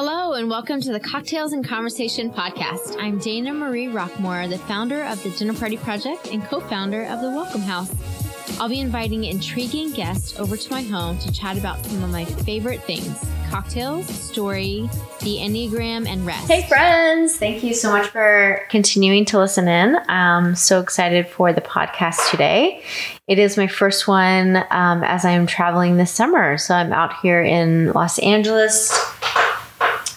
Hello, and welcome to the Cocktails and Conversation podcast. I'm Dana Marie Rockmore, the founder of the Dinner Party Project and co founder of the Welcome House. I'll be inviting intriguing guests over to my home to chat about some of my favorite things cocktails, story, the Enneagram, and rest. Hey, friends. Thank you so much for continuing to listen in. I'm so excited for the podcast today. It is my first one um, as I'm traveling this summer. So I'm out here in Los Angeles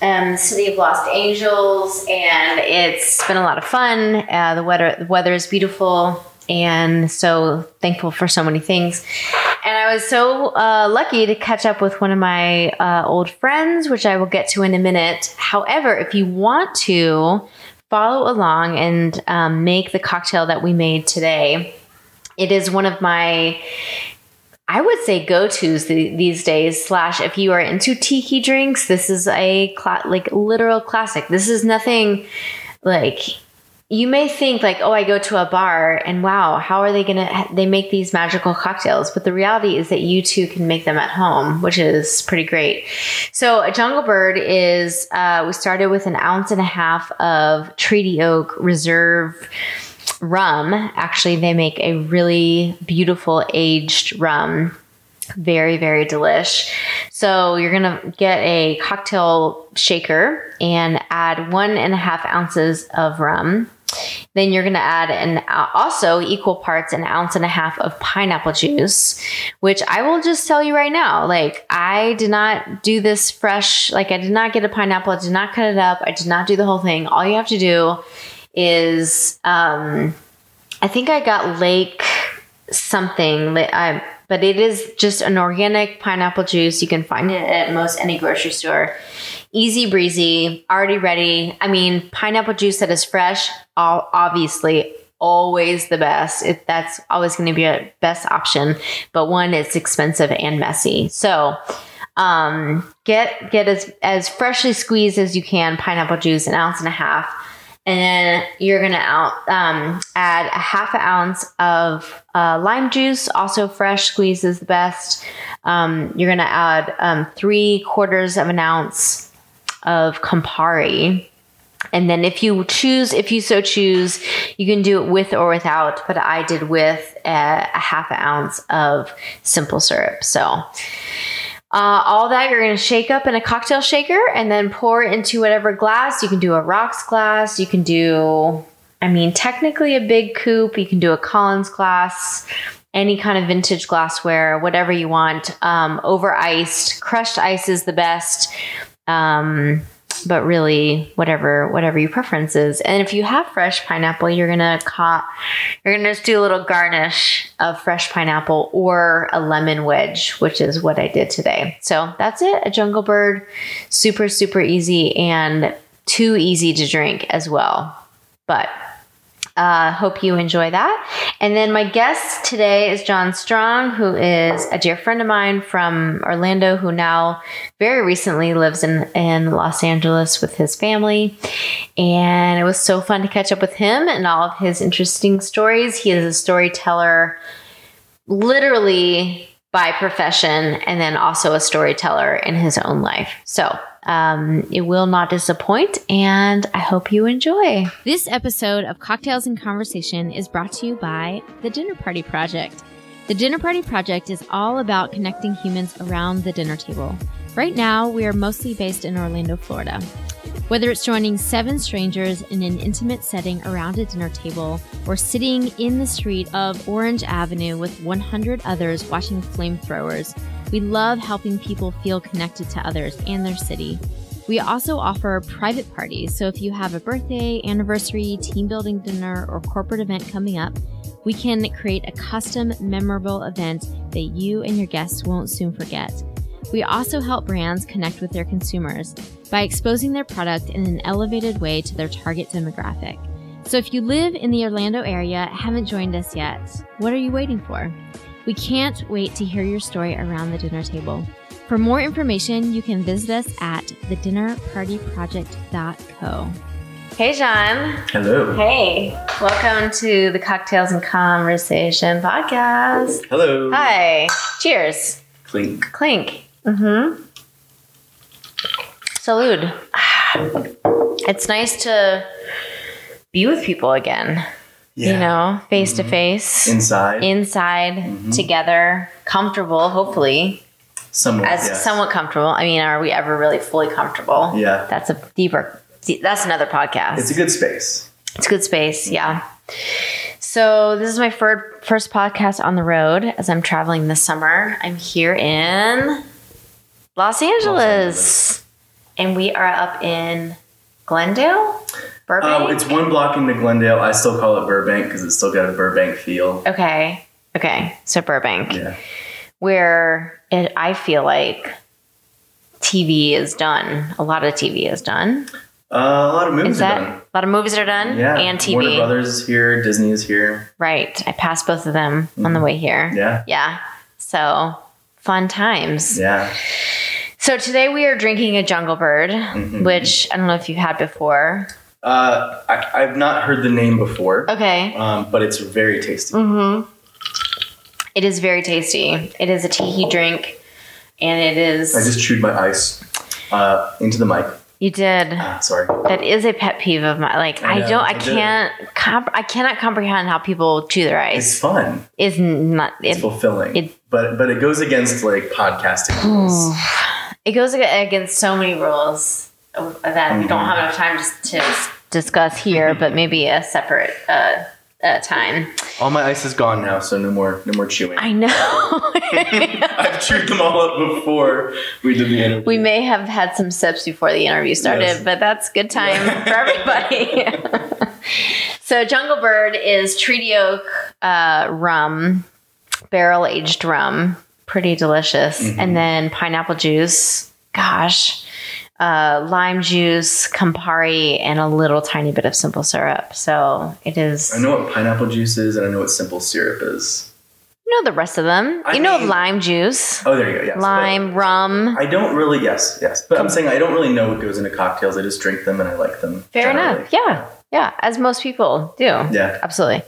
um, city of Lost Angeles, and it's been a lot of fun. Uh, the weather the weather is beautiful, and so thankful for so many things. And I was so uh, lucky to catch up with one of my uh, old friends, which I will get to in a minute. However, if you want to follow along and um, make the cocktail that we made today, it is one of my I would say go tos these days. Slash, if you are into tiki drinks, this is a cl- like literal classic. This is nothing like you may think like, oh, I go to a bar and wow, how are they gonna? They make these magical cocktails, but the reality is that you too can make them at home, which is pretty great. So a Jungle Bird is uh, we started with an ounce and a half of Treaty Oak Reserve rum. Actually, they make a really beautiful aged rum. Very, very delish. So you're gonna get a cocktail shaker and add one and a half ounces of rum. Then you're going to add an uh, also equal parts an ounce and a half of pineapple juice, which I will just tell you right now. Like I did not do this fresh. Like I did not get a pineapple. I did not cut it up. I did not do the whole thing. All you have to do is um, I think I got Lake something. I, but it is just an organic pineapple juice. You can find it at most any grocery store. Easy breezy, already ready. I mean, pineapple juice that is fresh, obviously always the best. It, that's always going to be a best option. But one, it's expensive and messy. So um, get get as as freshly squeezed as you can pineapple juice, an ounce and a half and then you're gonna out, um, add a half ounce of uh, lime juice, also fresh squeeze is the best. Um, you're gonna add um, three quarters of an ounce of Campari. And then if you choose, if you so choose, you can do it with or without, but I did with a, a half ounce of simple syrup. So uh, all that you're going to shake up in a cocktail shaker and then pour into whatever glass. You can do a rocks glass. You can do, I mean, technically a big coupe. You can do a Collins glass, any kind of vintage glassware, whatever you want. Um, over iced, crushed ice is the best. Um, but really whatever whatever your preference is. And if you have fresh pineapple, you're gonna cut, you're gonna just do a little garnish of fresh pineapple or a lemon wedge, which is what I did today. So that's it. A jungle bird, super super easy and too easy to drink as well. But uh, hope you enjoy that. And then my guest today is John Strong, who is a dear friend of mine from Orlando, who now very recently lives in, in Los Angeles with his family. And it was so fun to catch up with him and all of his interesting stories. He is a storyteller, literally by profession, and then also a storyteller in his own life. So um, it will not disappoint, and I hope you enjoy. This episode of Cocktails and Conversation is brought to you by the Dinner Party Project. The Dinner Party Project is all about connecting humans around the dinner table. Right now, we are mostly based in Orlando, Florida. Whether it's joining seven strangers in an intimate setting around a dinner table or sitting in the street of Orange Avenue with 100 others watching flamethrowers, we love helping people feel connected to others and their city. We also offer private parties, so if you have a birthday, anniversary, team building dinner, or corporate event coming up, we can create a custom, memorable event that you and your guests won't soon forget. We also help brands connect with their consumers by exposing their product in an elevated way to their target demographic. So if you live in the Orlando area, haven't joined us yet, what are you waiting for? We can't wait to hear your story around the dinner table. For more information, you can visit us at thedinnerpartyproject.co. Hey, John. Hello. Hey, welcome to the Cocktails and Conversation podcast. Hello. Hi. Cheers. Clink. Clink. Mm-hmm. Salud. It's nice to be with people again. Yeah. You know, face to face, Inside. inside, together, comfortable, hopefully, somewhat. as yes. somewhat comfortable. I mean, are we ever really fully comfortable? Yeah. That's a deeper, that's another podcast. It's a good space. It's a good space, yeah. So this is my fir- first podcast on the road as I'm traveling this summer. I'm here in Los Angeles, Angeles. and we are up in Glendale, Burbank. Oh, it's one block into Glendale. I still call it Burbank because it's still got a Burbank feel. okay, okay. So Burbank, Yeah. where it, I feel like TV is done. A lot of TV is done. Uh, a lot of movies Is are done. a lot of movies are done? Yeah. and TV. Warner Brothers is here. Disney is here. Right. I passed both of them on the way here. Mm-hmm. Yeah. Yeah. So fun times. Yeah. So today we are drinking a Jungle Bird, Mhm. which I don't know if you've had before. Uh, I, I've not heard the name before, Okay. um, but it's very tasty. Mm-hmm. It is very tasty. It is a tiki drink, and it is. I just chewed my ice uh, into the mic. you did. Ah, sorry. That is a pet peeve of mine. Like I I, don't. I can't. Comp- I cannot comprehend how people chew their ice. It's fun. It's not. It's It, fulfilling. it- but but it goes against like podcasting rules. It goes against so many rules that we don't have enough time to, to discuss here, but maybe a separate uh, uh, time. All my ice is gone now, so no more no more chewing. I know. I've chewed them all up before we did the interview. we may have had some sips before the interview started, Yes. but that's good time for everybody. so, Jungle Bird is Treaty Oak uh, rum, barrel aged rum, pretty delicious, Mm-hmm. and then pineapple juice. Gosh. Uh, lime juice, Campari, and a little tiny bit of simple syrup. So it is. I know what pineapple juice is, and I know what simple syrup is. You know the rest of them. I you know mean- lime juice, Oh, there you go. Yes. But lime, rum. I don't really. Yes, yes. But I'm saying I don't really know what goes into cocktails. I just drink them and I like them. Fair generally. enough. Yeah. Yeah. As most people do. Yeah. Absolutely.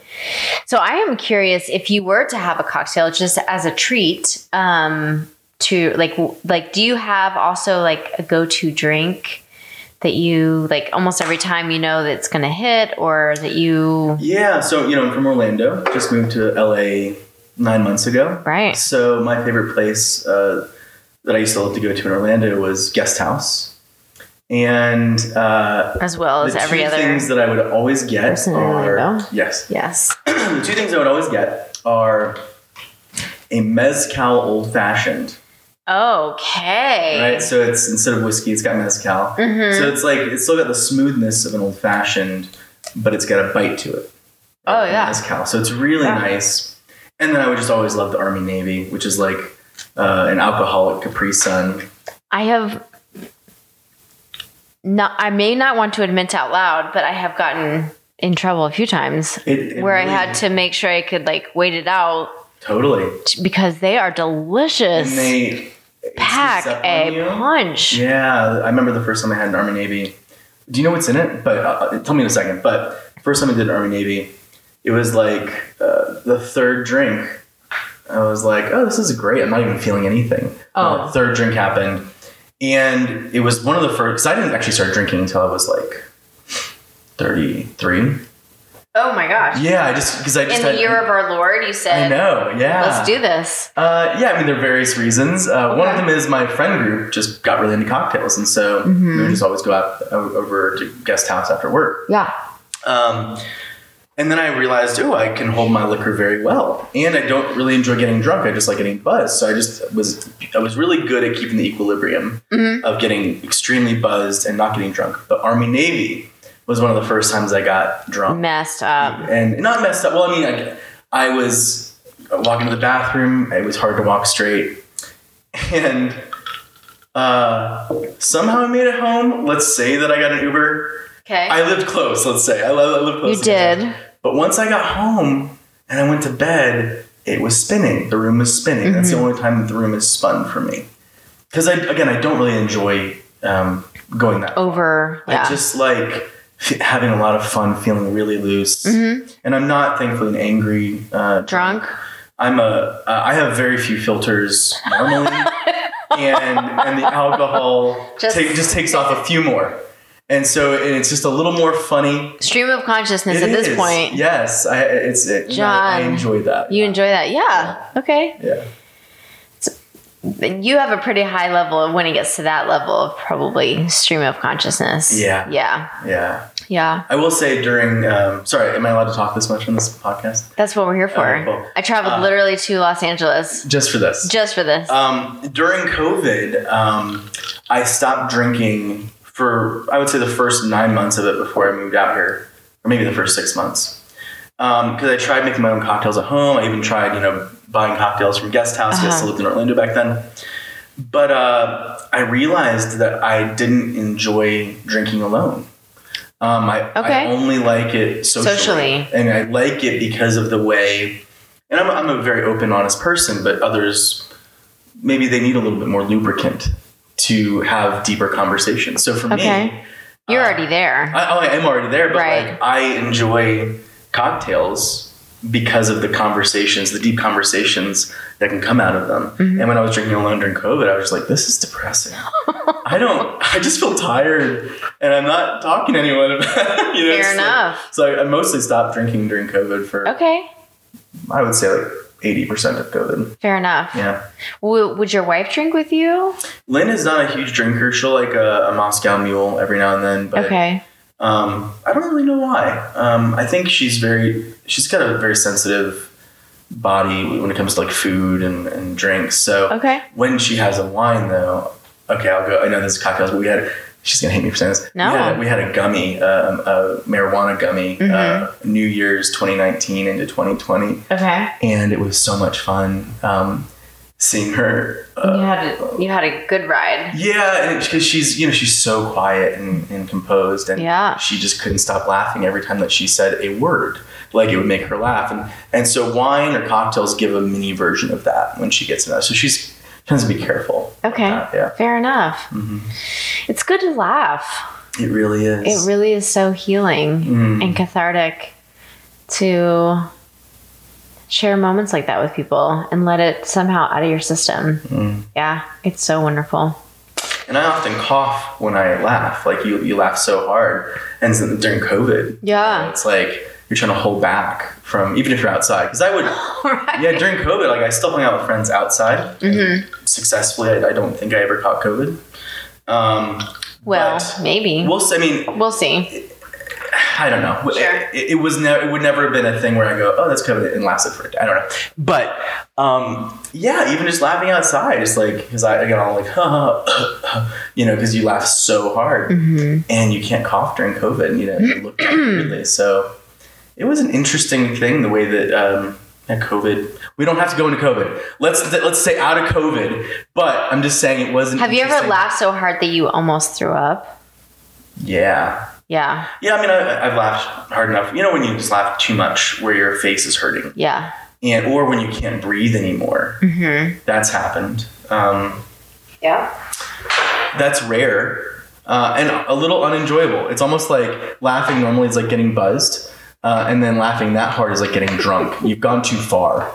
So I am curious if you were to have a cocktail just as a treat, um, to like, like, do you have also like a go to drink that you like almost every time you know that it's going to hit or that you, Yeah. So you know, I'm from Orlando. Just moved to LA nine months ago. right? So my favorite place uh, that I used to love to go to in Orlando was Guest House, and uh, As well as the every two other. things that I would always get are yes. yes. the two things I would always get are a mezcal old fashioned. Okay. Right, so it's instead of whiskey, it's got mezcal. Mhm. So it's like it's still got the smoothness of an old fashioned, but it's got a bite to it. Oh, yeah. mezcal. So it's really Yeah. nice. And then I would just always love the Army Navy, which is like uh, an alcoholic Capri Sun. I have not I may not want to admit out loud, but I have gotten in trouble a few times It, it where I had to make sure I could like wait it out totally t- because they are delicious. and they Pack a you. punch. Yeah, I remember the first time I had an Army Navy. Do you know what's in it? But uh, tell me in a second. But first time I did Army Navy, it was like uh, the third drink. I was like, oh, this is great. I'm not even feeling anything. Oh. Uh, third drink happened, and it was one of the first. Because I didn't actually start drinking until I was like 33. Oh my gosh. Yeah, I just because I just In had, the year of our Lord, you said. I know. Yeah. let's do this. Uh, yeah, I mean, there are various reasons. Uh, One of them is my friend group just got really into cocktails, and so Mm-hmm. we would just always go out over to guest house after work. Yeah. Um, and then I realized, oh, I can hold my liquor very well, and I don't really enjoy getting drunk. I just like getting buzzed. So I just was, I was really good at keeping the equilibrium Mhm. of getting extremely buzzed and not getting drunk. But Army Navy was one of the first times I got drunk Messed up. and not messed up. Well, I mean, I, I was walking to the bathroom. It was hard to walk straight, and uh, somehow I made it home. Let's say that I got an Uber. Okay. I lived close. Let's say I lived close. you did. But once I got home and I went to bed, it was spinning. The room was spinning. That's the Mm-hmm. only time that the room is spun for me. Because I again, I don't really enjoy um, going that. far. Over. Yeah. I just like f- having a lot of fun, feeling really loose, Mhm. and I'm not thankfully an angry uh, Drunk. I'm a uh, I have very few filters normally. and and the alcohol Just- just, just takes off a few more. And so and it's just a little more funny. Stream of consciousness It at this point. Yes, I, it's it, I, I John, enjoy that. You enjoy that? Yeah. Okay. Yeah. You have a pretty high level of when it gets to that level of probably stream of consciousness. Yeah. Yeah. Yeah. Yeah. I will say during um, sorry, am I allowed to talk this much on this podcast? That's what we're here for. Cool. I traveled Uh, literally to Los Angeles Just for this. just for this. Um, during COVID, um, I stopped drinking for I would say the first nine months of it before I moved out here, or maybe the first six months. Because I tried making my own cocktails at home. I even tried, you know, buying cocktails from guest house. I Uh-huh. still lived in Orlando back then. But uh, I realized that I didn't enjoy drinking alone. Um, I, Okay. I only like it socially. Socially. And I like it because of the way, and I'm, I'm a very open, honest person, but others, maybe they need a little bit more lubricant to have deeper conversations. So for Okay. me, You're uh, already there. I, oh, I am already there, but Right. like I enjoy cocktails because of the conversations, the deep conversations that can come out of them. Mm-hmm. And when I was drinking alone during COVID, I was like, this is depressing. I don't, I just feel tired and I'm not talking to anyone about you know, Fair like- enough. so I, I mostly stopped drinking during COVID for, okay. I would say like 80% of COVID. Fair enough. Yeah. W- would your wife drink with you? Lynn is not a huge drinker. She'll like a, a Moscow mule every now and then, but okay. Um, I don't really know why. Um, I think she's very, she's got a very sensitive body when it comes to like food and, and drinks. So Okay. when she has a wine though, okay, I'll go, I know this is cocktails, but we had, she's gonna hate me for saying this. No. We had, we had a gummy, um, a marijuana gummy, uh, Mm-hmm. New Year's 2019 into 2020. Okay. And it was so much fun. Um, seeing her, uh, You had a, you had a good ride. yeah, because she's you know she's so quiet and, and composed, and Yeah. she just couldn't stop laughing every time that she said a word. Like it would make her laugh, and and so wine or cocktails give a mini version of that when she gets in that. So she's tends to be careful. Okay. that, yeah, Fair enough. Mhm. It's good to laugh. it really is. It really is so healing Mm. and cathartic to share moments like that with people and let it somehow out of your system. Mm. Yeah, it's so wonderful. And I often cough when I laugh. Like you, you laugh so hard, and during COVID, Yeah. you know, it's like you're trying to hold back from even if you're outside. Because I would, yeah, during COVID, like I still hung out with friends outside Mm-hmm. successfully. I, I don't think I ever caught COVID. Um, Well, maybe. we'll. see. I mean, We'll see. I don't know. Sure. It, it was never. It would never have been a thing where I go, "Oh, that's COVID," and lasted for a day. I don't know. But um, yeah, even just laughing outside, just like because I again, I'm like, you know, because you laugh so hard Mm-hmm. and you can't cough during COVID. And, you know, you look weirdly. So it was an interesting thing the way that um, that COVID. We don't have to go into COVID. Let's let's stay out of COVID. But I'm just saying it wasn't. Have you ever laughed so hard that you almost threw up? Yeah. Yeah. Yeah, I mean, I, I've laughed hard enough. You know, when you just laugh too much, where your face is hurting, Yeah. and or when you can't breathe anymore. Mm-hmm. That's happened. Um, Yeah. that's rare uh, and a little unenjoyable. It's almost like laughing normally is like getting buzzed, uh, and then laughing that hard is like getting drunk. You've gone too far.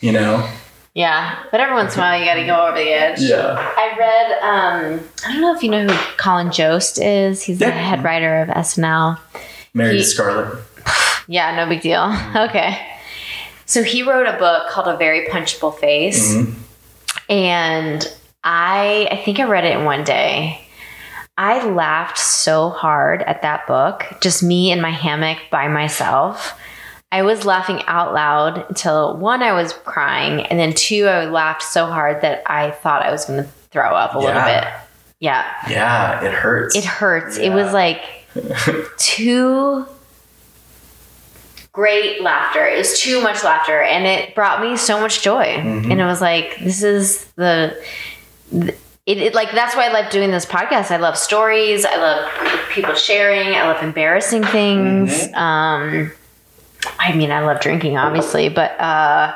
You know? Yeah. But every once in a while, you got to go over the edge. Yeah. I read, um, I don't know if you know who Colin Jost is. He's the head writer of SNL. Married He- to Scarlett. Yeah, no big deal. Okay. So he wrote a book called A Very Punchable Face. Mhm. And I I think I read it in one day. I laughed so hard at that book, just me in my hammock by myself. I was laughing out loud until one, I was crying, and then two, I laughed so hard that I thought I was going to throw up a little bit. Yeah, Yeah, it hurts. it hurts. It was like too great laughter. It was too much laughter, and it brought me so much joy. Mhm. And it was like, this is the. th- It, it like that's why I love doing this podcast. I love stories. I love people sharing. I love embarrassing things. Um, I mean, I love drinking, obviously, but uh,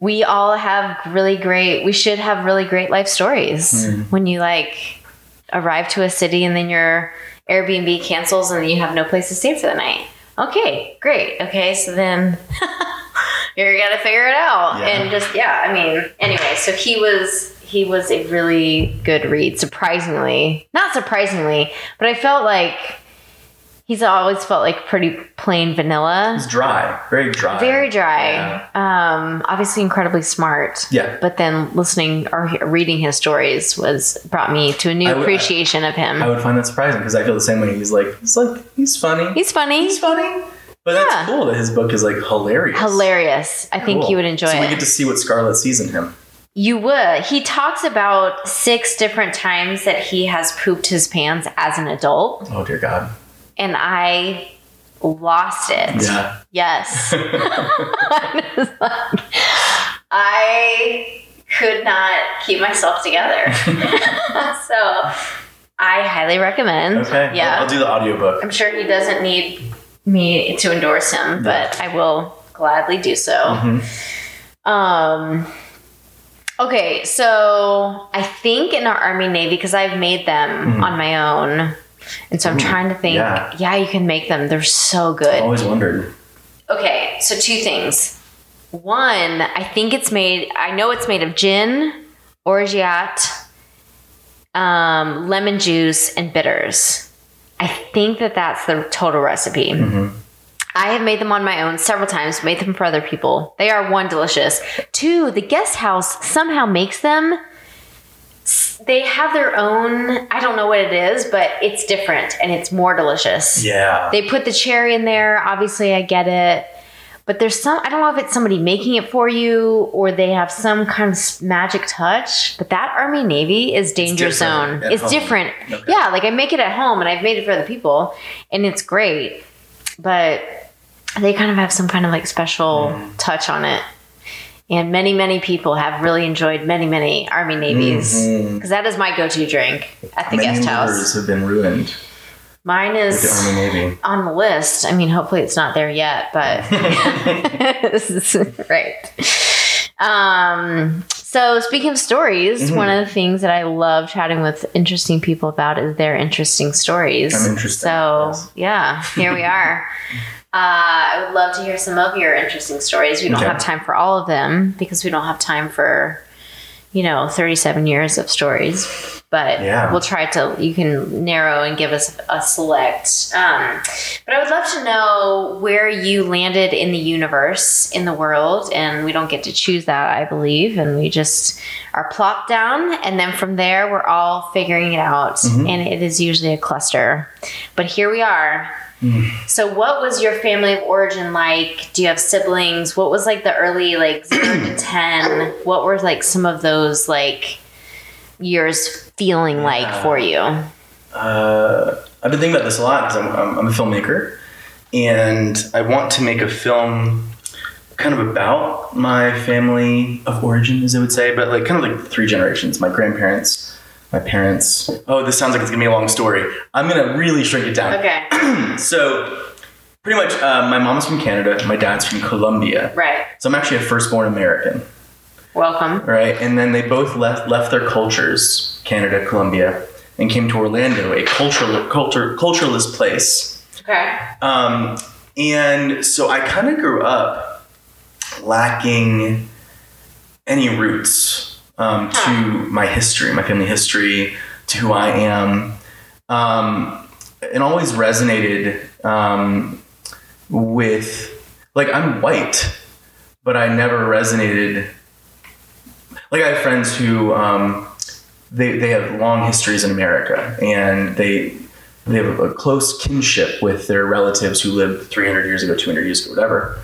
we all have really great. We should have really great life stories. When you like arrive to a city and then your Airbnb cancels and you have no place to stay for the night. Okay, great. Okay, so then you're gonna figure it out Yeah. and just yeah. I mean, anyway, so he was he was a really good read. Surprisingly, not surprisingly, but I felt like he's always felt like pretty plain vanilla, He's dry, very dry. very dry. Yeah. Um, obviously incredibly smart. Yeah. But then listening or reading his stories was brought me to a new I would- appreciation of him. I would find that surprising because I feel the same way. He's like, he's like, he's funny. he's funny, He's funny. But Yeah. that's cool that his book is like hilarious. hilarious. I think Cool. you would enjoy so it. we get to see what Scarlett sees in him. You would. He talks about six different times that he has pooped his pants as an adult, Oh dear God. and I lost it. Yeah. Yes. I like- I could not keep myself together. so I highly recommend. Okay. Yeah. I'll, I'll do the audiobook. I'm sure he doesn't need me to endorse him, but I will gladly do so. Mhm. Um. Okay, so I think in our Army Navy because I've made them Mhm. on my own, and so I'm Ooh, trying to think. yeah. Yeah. you can make them. They're so good. I always wondered. Okay, so two things. One, I think it's made. I know it's made of gin, orgeat, um, lemon juice, and bitters. I think that that's the total recipe. Mhm. I have made them on my own several times, made them for other people. They are one, delicious. Two, the guest house somehow makes them. They have their own, I don't know what it is, but it's different and it's more delicious. Yeah. They put the cherry in there. Obviously, I get it. But there's some, I don't know if it's somebody making it for you or they have some kind of magic touch. But that Army Navy is danger different zone. It's home. different. Okay. Yeah, like I make it at home and I've made it for other people and it's great. But they kind of have some kind of like special Mm. touch on it. And many, many people have really enjoyed many, many Army Navies. Because that is my go to drink at the Many guest house. have been ruined Mine is the Army Navy. on the list. I mean, hopefully it's not there yet, but this is right. Um, so speaking of stories, Mhm. one of the things that I love chatting with interesting people about is their interesting stories. I'm So yes. yeah, here we are. Uh, I would love to hear some of your interesting stories. We don't Okay. have time for all of them because we don't have time for, you know, 37 years of stories. But Yeah. we'll try to, you can narrow and give us a select. Um, but I would love to know where you landed in the universe, in the world. And we don't get to choose that, I believe. And we just are plopped down. And then from there, we're all figuring it out. Mhm. And it is usually a cluster. But here we are. Mm. So, what was your family of origin like? Do you have siblings? What was like the early, like zero to 10? What were like some of those like years feeling like Yeah. for you? Uh, I've been thinking about this a lot because I'm, I'm, I'm a filmmaker and I want to make a film kind of about my family of origin, as I would say, but like kind of like three generations my grandparents, my parents. Oh, this sounds like it's gonna be a long story. I'm gonna really shrink it down. Okay, So, pretty much, uh, my mom's from Canada, my dad's from Colombia. right. So, I'm actually a firstborn American. Welcome. right? And then they both left left their cultures, Canada, Colombia, and came to Orlando, a cultural culture cultureless place. Okay. Um, and so I kind of grew up lacking any roots um, to my history, my family history, to who I am. Um, it always resonated um, with, like, I'm white, but I never resonated. Like, I have friends who um, they, they have long histories in America and they they have a close kinship with their relatives who lived 300 years ago, 200 years ago, whatever.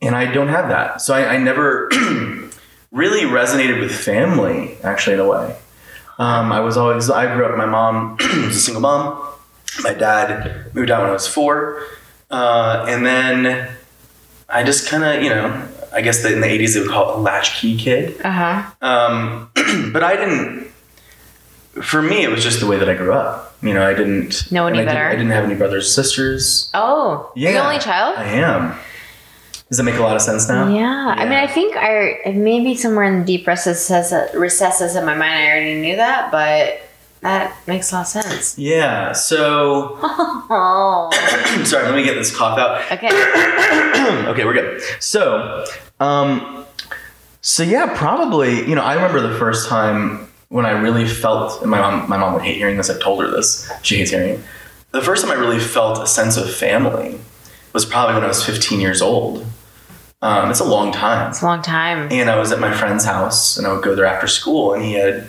And I don't have that. So I, I never really resonated with family, actually, in a way. Um, I was always, I grew up, my mom was a single mom. My dad moved out when I was four. Uh, and then I just kind of, you know, I guess that in the 80s they would call it a latchkey kid. Uh huh. Um, but I didn't. For me, it was just the way that I grew up. You know, I didn't Know any and I better? Didn't, I didn't have any brothers or sisters. Oh, Yeah, you're the only child. I am. Does that make a lot of sense now? Yeah. I mean, I think I maybe somewhere in the deep recesses recesses of my mind, I already knew that, but that makes a lot of sense. Yeah. So, Oh. sorry. Let me get this cough out. Okay. okay, we're good. So, um, So yeah, probably. You know, I remember the first time when I really felt. And my mom, my mom would hate hearing this. I've told her this. She hates hearing it. The first time I really felt a sense of family was probably when I was 15 years old. Um, it's a long time. It's a long time. And I was at my friend's house, and I would go there after school, and he had.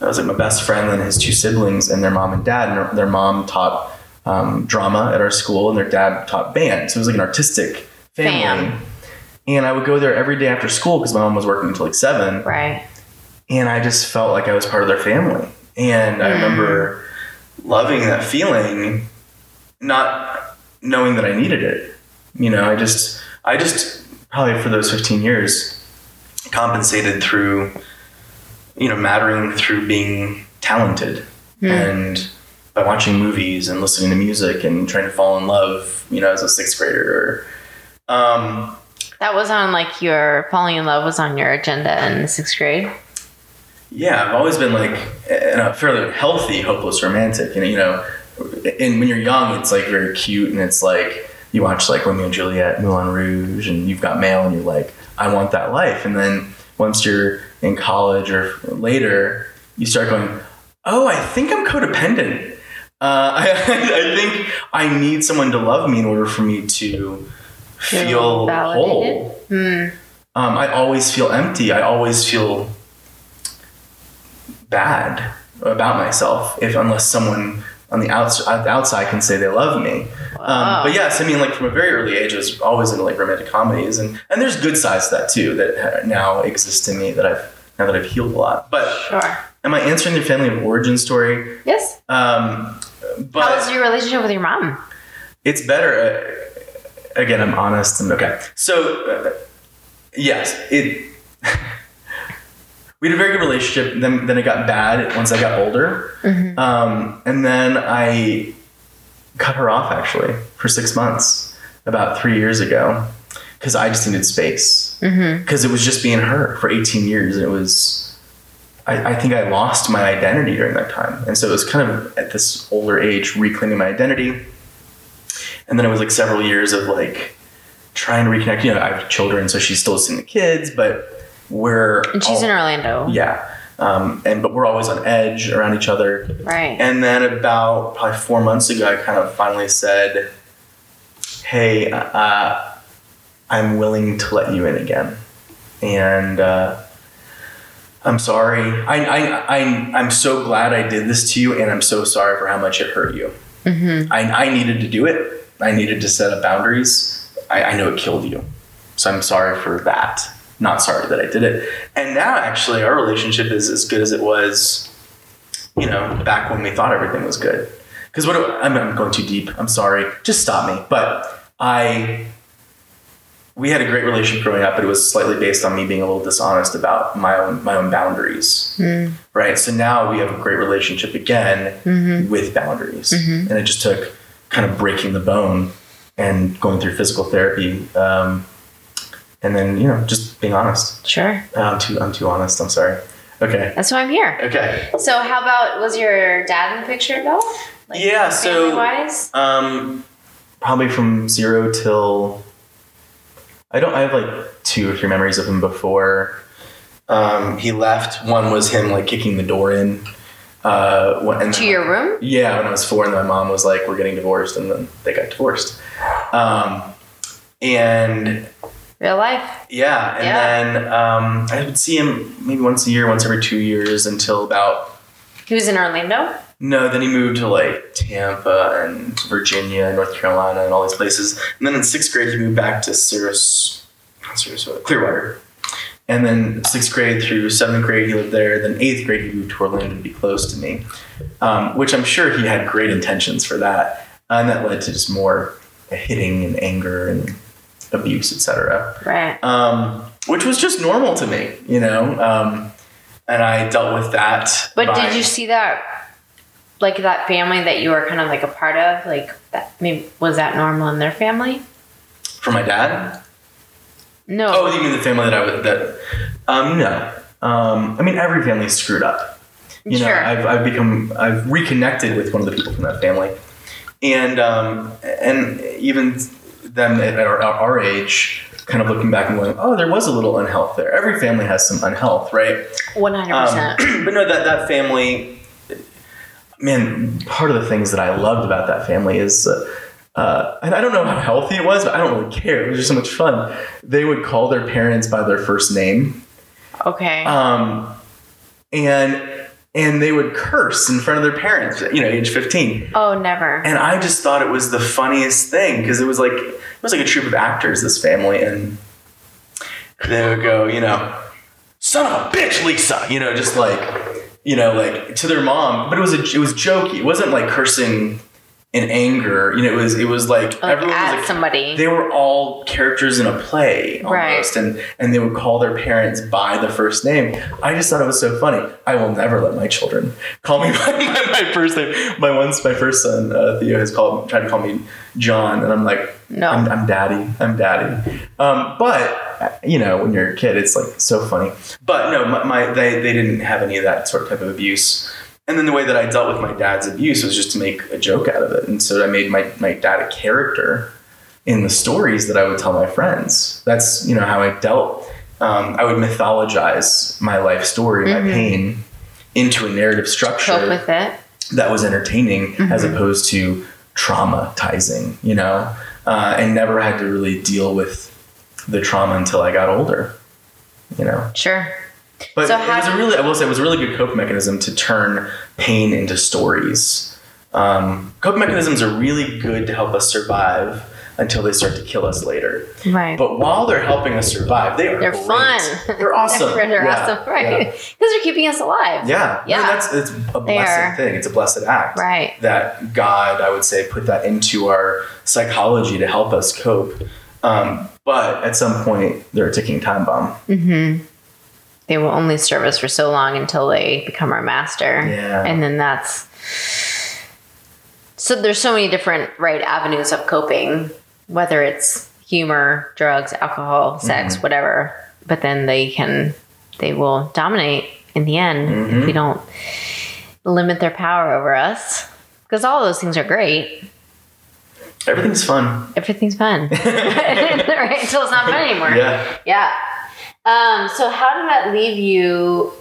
I was like my best friend and his two siblings and their mom and dad. And their, mom taught um, drama at our school, and their dad taught band. So it was like an artistic family. Fam. And I would go there every day after school because my mom was working until like seven. Right. And I just felt like I was part of their family. And I Mm. remember loving that feeling, not knowing that I needed it. You know, I just, I just probably for those 15 years compensated through, you know, mattering through being talented and by watching movies and listening to music and trying to fall in love, you know, as a sixth grader. Or, um, That was on like your falling in love was on your agenda in sixth grade. Yeah, I've always been like in a fairly healthy, hopeless romantic. And you know, and when you're young, it's like very cute, and it's like you watch like Romeo and Juliet, Moulin Rouge, and you've got mail, and you're like, I want that life. And then once you're in college or later, you start going, Oh, I think I'm codependent. Uh, I, I think I need someone to love me in order for me to feel whole. Hmm. Um, I always feel empty. I always feel bad about myself if unless someone on the outside, the outside can say they love me. Wow. Um, but yes, I mean, like from a very early age, I was always into like romantic comedies, and and there's good sides to that too that now exist in me that I've now that I've healed a lot. But Sure. am I answering your family of origin story? Yes. Um, but How was your relationship with your mom? it's better. Uh, again, I'm honest and okay. So, uh, yes, it. we had a very good relationship. Then, then it got bad once I got older, um, and then I cut her off actually for six months about three years ago because I just needed space because it was just being her for 18 years, it was. I, I think I lost my identity during that time, and so it was kind of at this older age reclaiming my identity and then it was like several years of like trying to reconnect. You know, I have children, so she's still seeing the kids, but we're And she's all- in Orlando. yeah, um, and but we're always on edge around each other. Right. And then about probably four months ago, I kind of finally said, "Hey, uh, I'm willing to let you in again," and. Uh, I'm sorry. I, I, I, I'm so glad I did this to you, and I'm so sorry for how much it hurt you. I, I needed to do it. I needed to set up boundaries. I, I know it killed you. So I'm sorry for that. Not sorry that I did it. And now, actually, our relationship is as good as it was, you know, back when we thought everything was good. Because what I'm, I'm going too deep. I'm sorry. Just stop me. But I, we had a great relationship growing up, but it was slightly based on me being a little dishonest about my own my own boundaries. Hmm. Right. So now we have a great relationship again mm-hmm. with boundaries, mm-hmm. and it just took kind of breaking the bone and going through physical therapy, um, and then you know just being honest. Sure. Uh, I'm too I'm too honest. I'm sorry. Okay. That's why I'm here. Okay. So how about was your dad in the picture though? Like, Yeah, so- wise? Um, probably from zero till. I don't. I have like two or three memories of him before. Um, he left. One was him like kicking the door in. Uh, when- and To your room? Yeah, when I was four, and my mom was like, "We're getting divorced," and then they got divorced. Um, and Real life. yeah, and Yeah. then um, I would see him maybe once a year, once every two years, until about He was in Orlando? no, then he moved to like Tampa and Virginia, and North Carolina, and all these places. And then in sixth grade, he moved back to Sirius, not Sarasota, Clearwater. And then sixth grade through seventh grade, he lived there. Then eighth grade, he moved to Orlando to be close to me, um, which I'm sure he had great intentions for that. And that led to just more hitting and anger and abuse, etc Right. um, which was just normal to me, you know. Um, and I dealt with that. But by- did you see that like that family that you were kind of like a part of? Like that maybe was that normal in their family? for my dad? No. Oh, you mean the family that I was that? Um, no. Um, I mean every family's screwed up. You know, Sure. I've, I've become I've reconnected with one of the people from that family, and um, and even them at our, our age, kind of looking back and going, oh, there was a little unhealth there. Every family has some unhealth, right? One hundred percent. Um, but no, that that family, man, part of the things that I loved about that family is. Uh, uh, and I don't know how healthy it was, but I don't really care. It was just so much fun. They would call their parents by their first name, Okay. um, and and they would curse in front of their parents. You know, age fifteen. oh, never. And I just thought it was the funniest thing because it was like it was like a troupe of actors, this family, and they would go, you know, son of a bitch, Lisa, you know, just like you know, like to their mom, but it was a it was jokey. It wasn't like cursing in anger. You know, it was it was like, like everyone was like somebody. they were all characters in a play Right. almost and and they would call their parents by the first name i just thought it was so funny i will never let my children call me by my, my first name my once my first son uh, theo has called tried to call me john and i'm like No. i'm, I'm daddy i'm daddy um, but uh, you know when you're a kid it's like so funny but no my, my they, they didn't have any of that sort of type of abuse and then the way that I dealt with my dad's abuse was just to make a joke out of it. And so I made my, my dad a character in the stories that I would tell my friends. That's, you know, how I dealt. Um, I would mythologize my life story, my pain, into a narrative structure Cope with it. that was entertaining as opposed to traumatizing, you know, uh, and never had to really deal with the trauma until I got older, you know. Sure. But So it was a really, I will say, it was a really good cope mechanism to turn pain into stories. Um, coping mechanisms are really good to help us survive until they start to kill us later. Right. But while they're helping us survive, they are They're great. fun. They're awesome. they're Yeah, awesome, right? Yeah. Because they're keeping us alive. Yeah, Yeah. No, that's it's a blessed thing. It's a blessed act. Right. That God, I would say, put that into our psychology to help us cope. Um, but at some point, they're a ticking time bomb. Mm-hmm. They will only serve us for so long until they become our master. Yeah. And then that's so there's so many different right avenues of coping, whether it's humor, drugs, alcohol, sex, Mm-hmm. whatever. But then they can they will dominate in the end if Mm-hmm. we don't limit their power over us. Because all those things are great. Everything's fun. Everything's fun. right? Until it's not fun anymore. Yeah. Yeah. Um, so how did that leave you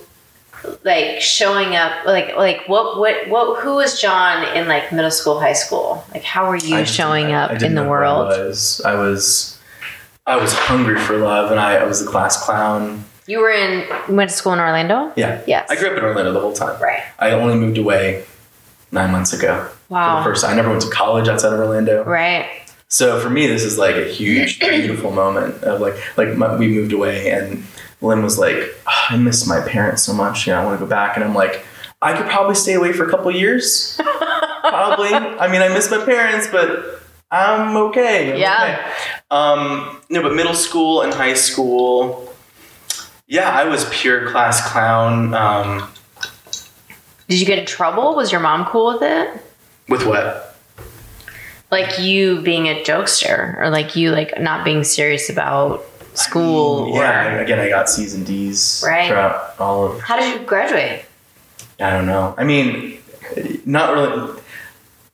like showing up like like what what what who was John in like middle school, high school? Like how were you showing I up in the who I world? was. I was, I was hungry for love, and I, I was a class clown. You were in went to school in Orlando? Yeah. Yes. I grew up in Orlando the whole time. Right. I only moved away nine months ago. Wow. For the first, I never went to college outside of Orlando. Right. So for me, this is like a huge, beautiful moment of like, like my, we moved away, and Lynn was like, "Oh, "I miss my parents so much. You know, I want to go back." And I'm like, "I could probably stay away for a couple years. probably. I mean, I miss my parents, but I'm okay. I'm Yeah. okay." Um, no, but middle school and high school, yeah, I was pure class clown. Um, Did you get in trouble? Was your mom cool with it? with what? Like you being a jokester or like you like not being serious about school Yeah. Or Again, I got C's and D's Right. throughout all of how did you graduate? I don't know. I mean, not really.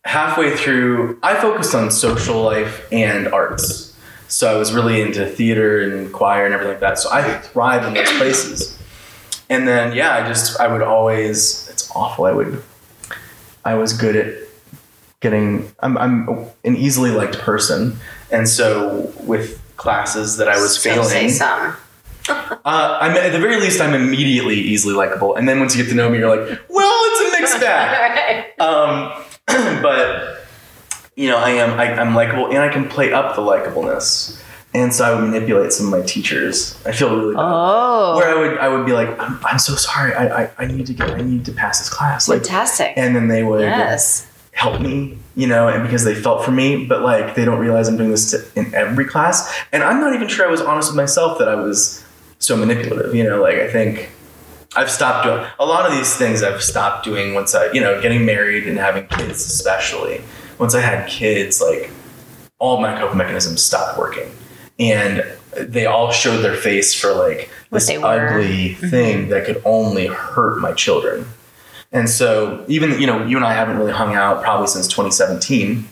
Halfway through, I focused on social life and arts. So I was really into theater and choir and everything like that. So I thrived in those places. And then, yeah, I just, I would always, it's awful. I would, I was good at getting, I'm, I'm an easily liked person. And so with classes that I was So failing. say some. Uh, I'm at the very least, I'm immediately easily likable, and then once you get to know me, you're like, well, it's a mixed bag. Right. um, but you know, I am I, I'm likable, and I can play up the likableness, and so I would manipulate some of my teachers. I feel really bad. Oh. Where I would I would be like, I'm, I'm so sorry, I, I I need to get I need to pass this class, like, Fantastic. and then they would yes. Help me, you know, and because they felt for me, but like they don't realize I'm doing this to, in every class. And I'm not even sure I was honest with myself that I was so manipulative, you know, like I think I've stopped doing a lot of these things I've stopped doing once I, you know, getting married and having kids especially. Once I had kids, like all my coping mechanisms stopped working. And they all showed their face for like What this they. Mm-hmm. ugly thing that could only hurt my children. And so, even you know, you and I haven't really hung out probably since 2017,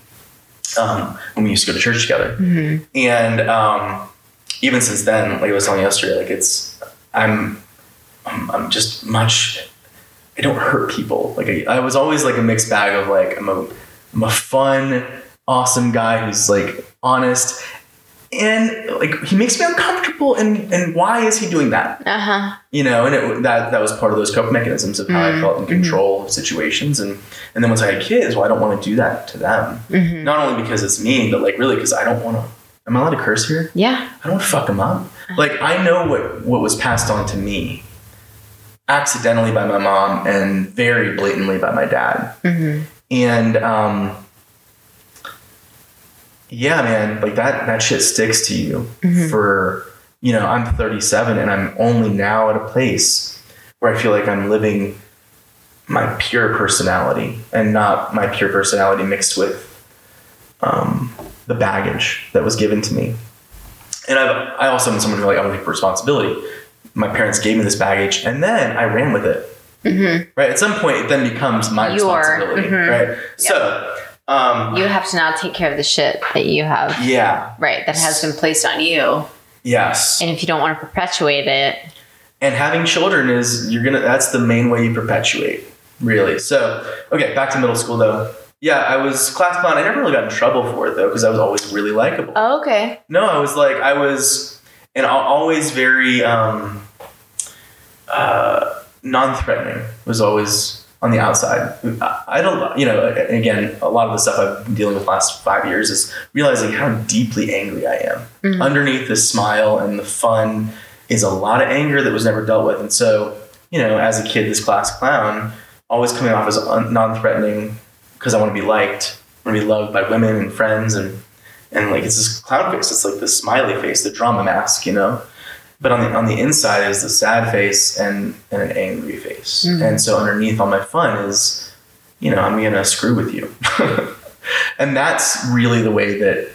um, when we used to go to church together. Mm-hmm. And um, even since then, like I was telling you yesterday, like it's I'm I'm, I'm just much. I don't hurt people. Like I, I was always like a mixed bag of like I'm a I'm a fun, awesome guy who's like honest, and like he makes me uncomfortable. And and why is he doing that? Uh huh. You know, and it, that that was part of those coping mechanisms of how I mm. felt in mm-hmm. control of situations. And and then once I had kids, well, I don't want to do that to them. Mm-hmm. Not only because it's mean, but like really because I don't want to. Am I allowed to curse here? Yeah. I don't want to fuck them up. Uh-huh. Like I know what what was passed on to me, accidentally by my mom and very blatantly by my dad. Mm-hmm. And um, yeah, man, like that that shit sticks to you for you know. I'm 37 and I'm only now at a place where I feel like I'm living my pure personality and not my pure personality mixed with um, the baggage that was given to me. And I've, I also am someone who like I want to take responsibility. My parents gave me this baggage, and then I ran with it. Right. At some point, it then becomes my Your- responsibility. mhm. Right. So, um, You have to now take care of the shit that you have. yeah. Right. That has been placed on you. Yes. And if you don't want to perpetuate it, and having children is you're gonna that's the main way you perpetuate really so okay back to middle school though yeah i was class clown i never really got in trouble for it though because i was always really likable oh, okay. no i was like i was and always very um uh non-threatening was always on the outside I- don't you know again a lot of the stuff i've been dealing with the last five years is realizing how deeply angry i am mm-hmm. underneath the smile and the fun is a lot of anger that was never dealt with. And so, you know, as a kid, this class clown, always coming off as un- non-threatening because I want to be liked, I want to be loved by women and friends, and and like it's this clown face. It's like the smiley face, the drama mask, you know. But on the on the inside is the sad face and and an angry face. Mm-hmm. And so underneath all my fun is, you know, I'm gonna screw with you, and that's really the way that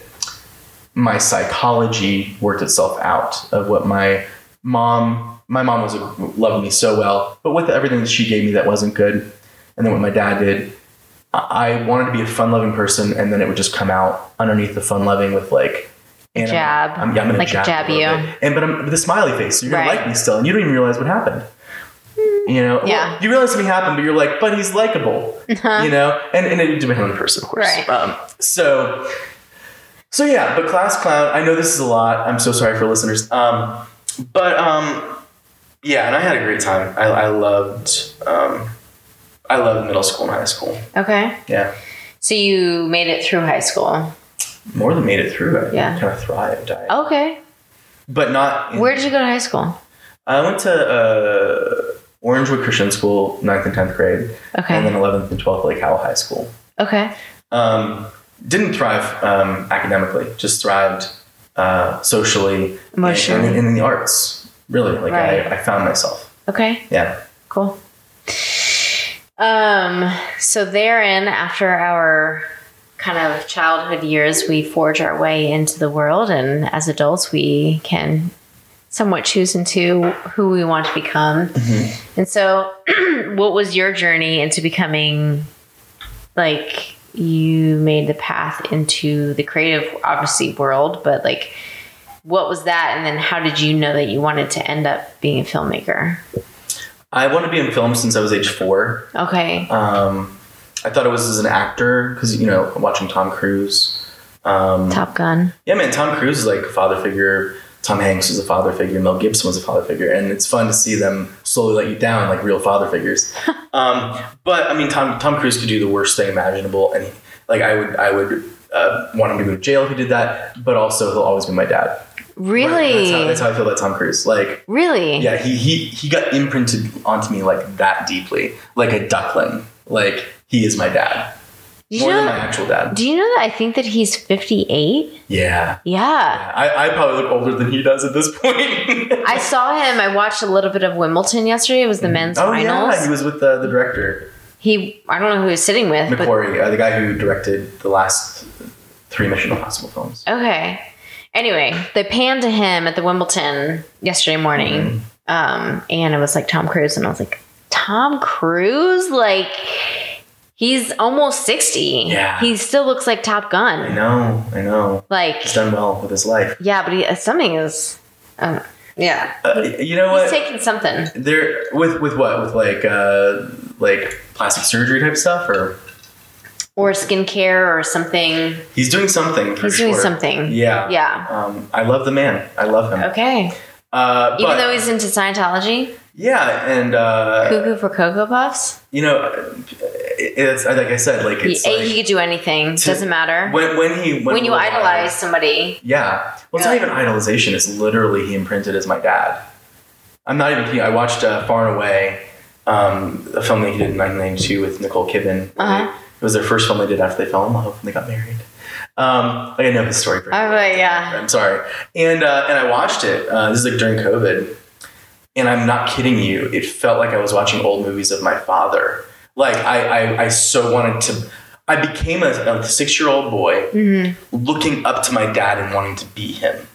my psychology worked itself out of what my mom my mom was a, loved me so well but with everything that she gave me that wasn't good and then what my dad did i I wanted to be a fun loving person and then it would just come out underneath the fun loving with like and I'm- Jab. I'm, yeah, I'm gonna Like jab, jab you. and but I'm with a smiley face so you're gonna Right. like me still and you don't even realize what happened you know Well, Yeah. you realize something happened but you're like but he's likable you know and, and it depends on the person of course Right. um, so so yeah, but class clown. I know this is a lot. I'm so sorry for listeners. Um, but um, yeah, and I had a great time. I, I loved um, I loved middle school and high school. Okay. Yeah, So you made it through high school. More than made it through. I Yeah. kind of thrived. I, Okay. but not. Where did you go to high school? I went to uh, Orangewood Christian School, 9th and tenth grade, Okay. and then eleventh and twelfth Lake Howell High School. Okay. Um, didn't thrive um, academically, just thrived uh, socially, Emotionally. and, and in the arts. Really, like Right. I, I found myself. Okay. Yeah. Cool. Um, so therein, after our kind of childhood years, we forge our way into the world, and as adults, we can somewhat choose into who we want to become. And so, what was your journey into becoming like you made the path into the creative, obviously, world, but like what was that? And then how did you know that you wanted to end up being a filmmaker? I wanted to be in film since I was age four. Okay. Um, I thought it was as an actor because you know watching Tom Cruise. Um, Top Gun. yeah, man, Tom Cruise is like a father figure. Tom Hanks is a father figure. Mel Gibson was a father figure, and it's fun to see them slowly let you down like real father figures. um, but I mean, Tom Tom Cruise could do the worst thing imaginable, and he, like I would I would uh, want him to go to jail if he did that. But also, he'll always be my dad. Really? That's how, that's how I feel about Tom Cruise. Like really? yeah, he he he got imprinted onto me like that deeply, like a duckling. Like he is my dad, Did you more than my actual dad. do you know that I think that he's 58? Yeah, Yeah. I, I probably look older than he does at this point. I saw him. I watched a little bit of Wimbledon yesterday. It was the men's oh finals. yeah, he was with the, the director He, I don't know who he was sitting with, but McQuarrie, uh, the guy who directed the last three Mission Impossible films. okay. Anyway, they panned to him at the Wimbledon yesterday morning, Mm-hmm. um, and it was like Tom Cruise, and I was like, Tom Cruise, like. He's almost 60. Yeah. He still looks like Top Gun. I know, I know. Like, He's done well with his life. yeah, but he, something is. Uh, yeah. Uh, you know He's what? He's taking something. there with with what with like uh like plastic surgery type stuff or Or skincare or something. he's doing something. For He's doing sure. something. Yeah. Yeah. Um, I love the man. I love him. Okay. Uh, Even but- though he's into Scientology, yeah, and uh, cuckoo for Cocoa Puffs. you know, it's like I said, like He, it's A, like, he could do anything. to- Doesn't matter. when when he when, when you idolize somebody, Yeah. Well, it's not even idolization. It's literally he imprinted as my dad. I'm not even kidding. I watched uh, Far and Away, um, a film that he did in 1992 with Nicole Kidman. Uh-huh. It was their first film they did after they fell in love and they got married. Um, I know this story. pretty Oh, yeah. I'm sorry. And uh, and I watched it. Uh, this is like during COVID, and I'm not kidding you. It felt like I was watching old movies of my father. Like I I, I so wanted to. I became a, a six year old boy Mm-hmm. looking up to my dad and wanting to be him.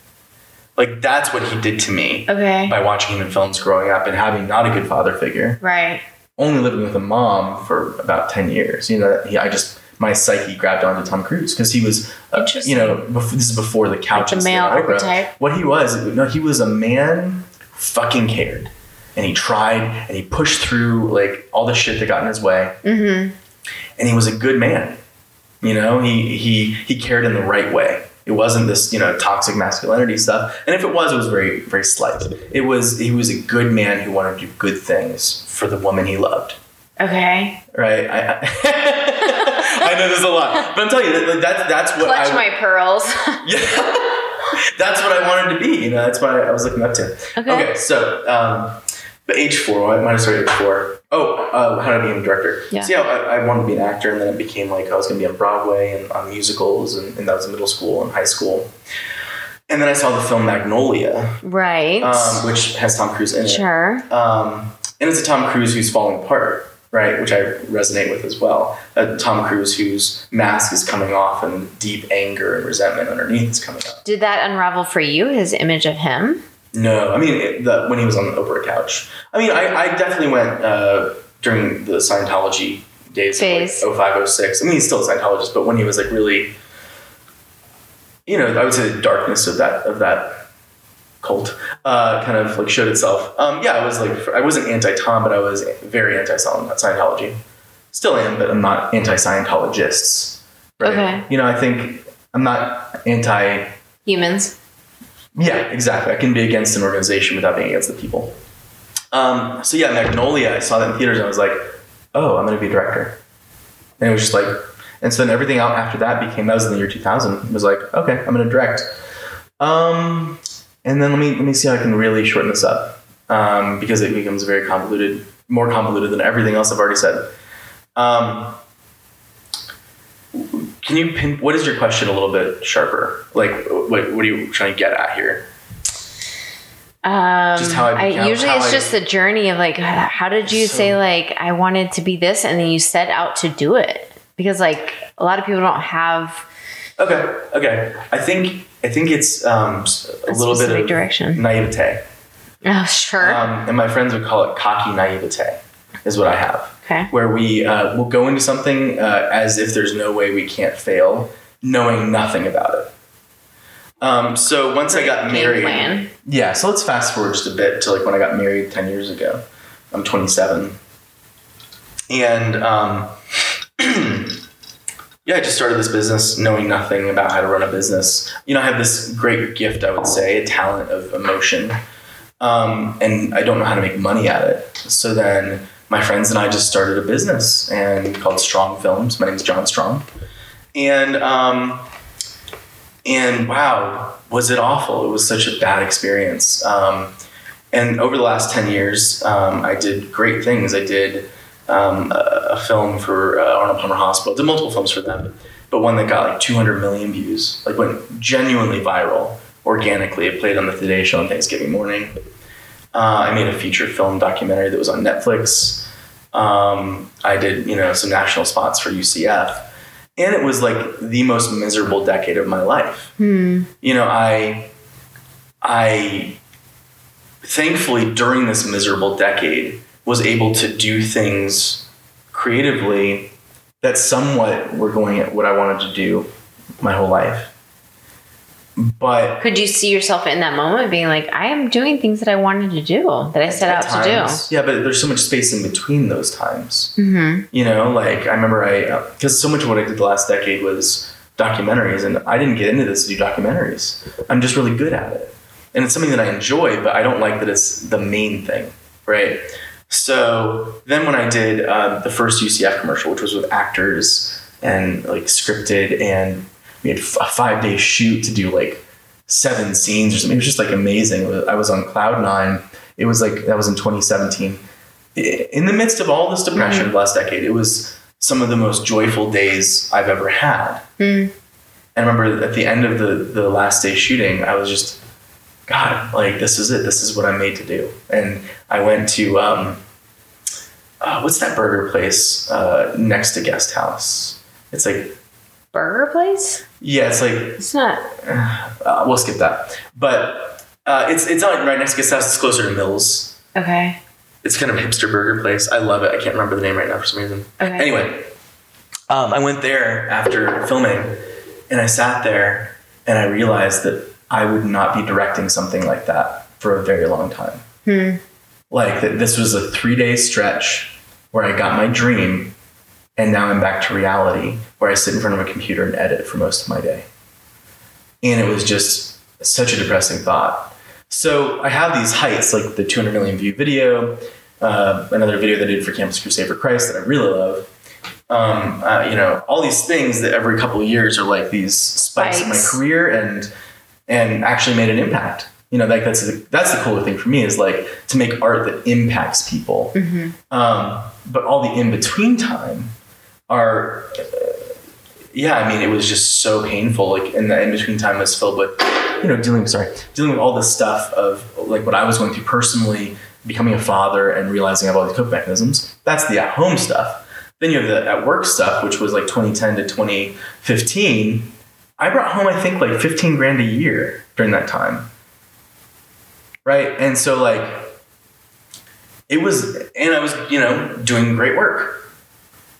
Like that's what he did to me Okay. by watching him in films growing up and having not a good father figure. Right. Only living with a mom for about ten years. You know, he, I just my psyche grabbed onto Tom Cruise because he was, uh, you know, bef- this is before the couch. the male archetype. What he was, no, he was a man fucking cared, and he tried and he pushed through like all the shit that got in his way, Mm-hmm. and he was a good man. You know, he he he cared in the right way. It wasn't this, you know, toxic masculinity stuff. And if it was, it was very, very slight. It was he was a good man who wanted to do good things for the woman he loved. Okay. Right? I, I, I know there's a lot, but I'm telling you that, that that's what Clutch I, my pearls. yeah, that's what I wanted to be. You know, that's what I was looking up to. Okay. so um, but age four, I might have started age four. Oh, uh, how to become a director. Yeah. So yeah, I, I wanted to be an actor, and then it became like I was going to be on Broadway and on musicals, and, and that was in middle school and high school. And then I saw the film Magnolia, right. um, which has Tom Cruise in it. sure. Um, and it's a Tom Cruise who's falling apart, right? Which I resonate with as well. A Tom Cruise whose mask is coming off and deep anger and resentment underneath is coming up. Did that unravel for you, his image of him? No, I mean it, the, when he was on the Oprah couch. I mean, I, I definitely went uh, during the Scientology days, Phase. of like 05, 06. I mean, he's still a Scientologist, but when he was like really, you know, I would say the darkness of that of that cult uh, kind of like showed itself. Um, yeah, I was like, I wasn't anti-Tom, but I was very anti-Scientology. Still am, but I'm not anti-Scientologists. Right? Okay. You know, I think I'm not anti. Humans. Yeah, exactly. I can be against an organization without being against the people. Um, so yeah, Magnolia, I saw that in theaters and I was like, oh, I'm going to be a director. And it was just like, and so then everything out after that became, that was in the year 2000, it was like, okay, I'm going to direct. Um, and then let me, let me see how I can really shorten this up. Um, because it becomes very convoluted, more convoluted than everything else I've already said. Um, can you pin, what is your question a little bit sharper? Like, what, what are you trying to get at here? Um, Just how I became- usually how it's I- just the journey of like, how did you So- say like I wanted to be this, and then you set out to do it? Because like a lot of people don't have Okay, okay. I think I think it's um, a, a little bit of direction. naivete, Oh, sure. um, and my friends would call it cocky naivete, is what I have. okay. Where we uh, will go into something uh, as if there's no way we can't fail, knowing nothing about it. Um, so once I got married, plan. yeah. So let's fast forward just a bit to like when I got married ten years ago. I'm 27, and um, yeah, I just started this business knowing nothing about how to run a business. You know, I have this great gift, I would say, a talent of emotion, um, and I don't know how to make money at it. So then my friends and I just started a business and called Strong Films. My name is John Strong, and um, and wow, was it awful? It was such a bad experience. Um, and over the last 10 years, um, I did great things. I did um, a, a film for uh, Arnold Palmer Hospital, did multiple films for them, but one that got like 200 million views, like went genuinely viral organically. It played on the Today Show on Thanksgiving morning. Uh, I made a feature film documentary that was on Netflix. Um, I did, you know, some national spots for UCF. And it was like the most miserable decade of my life Hmm. you know i i thankfully during this miserable decade was able to do things creatively that's somewhat were going at what I wanted to do my whole life. But Could you see yourself in that moment being like, I am doing things that I wanted to do, that I set out at to do? Yeah, but there's so much space in between those times. Mm-hmm. You know, like I remember I, because so much of what I did the last decade was documentaries, and I didn't get into this to do documentaries. I'm just really good at it. And it's something that I enjoy, but I don't like that it's the main thing, right? So then when I did uh, the first UCF commercial, which was with actors and like scripted, and we had a five day shoot to do like seven scenes or something. It was just like amazing. I was on cloud nine. It was like that was in 2017. In the midst of all this depression of last decade, it was some of the most joyful days I've ever had. Mm. And I remember at the end of the the last day shooting, I was just, God, like this is it. This is what I'm made to do. And I went to um, uh, what's that burger place uh, next to Guest House? It's like Burger place? yeah, it's like It's not. uh, we'll skip that. But uh, it's it's not right next to Guest House. It's closer to Mills. Okay. It's kind of a hipster burger place. I love it. I can't remember the name right now for some reason. Okay. Anyway, um, I went there after filming, and I sat there, and I realized that I would not be directing something like that for a very long time. Hmm. Like that, this was a three day stretch where I got my dream, and now I'm back to reality, where I sit in front of a computer and edit for most of my day. And it was just such a depressing thought. So I have these heights, like the 200 million view video, uh, another video that I did for Campus Crusade for Christ that I really love. Um, uh, you know, all these things that every couple of years are like these spikes, in my career and and actually made an impact. You know, like that's the, that's the cooler thing for me is like to make art that impacts people. Mm-hmm. Um, but all the in between time are, uh, yeah, I mean, it was just so painful. Like, and the in between time was filled with, you know, dealing, sorry, dealing with all this stuff of like what I was going through personally, becoming a father and realizing I have all these coping mechanisms. That's the at home stuff. Then you have the at work stuff, which was like 2010 to 2015. I brought home, I think, like 15 grand a year during that time. Right. And so, like, it was, and I was, you know, doing great work.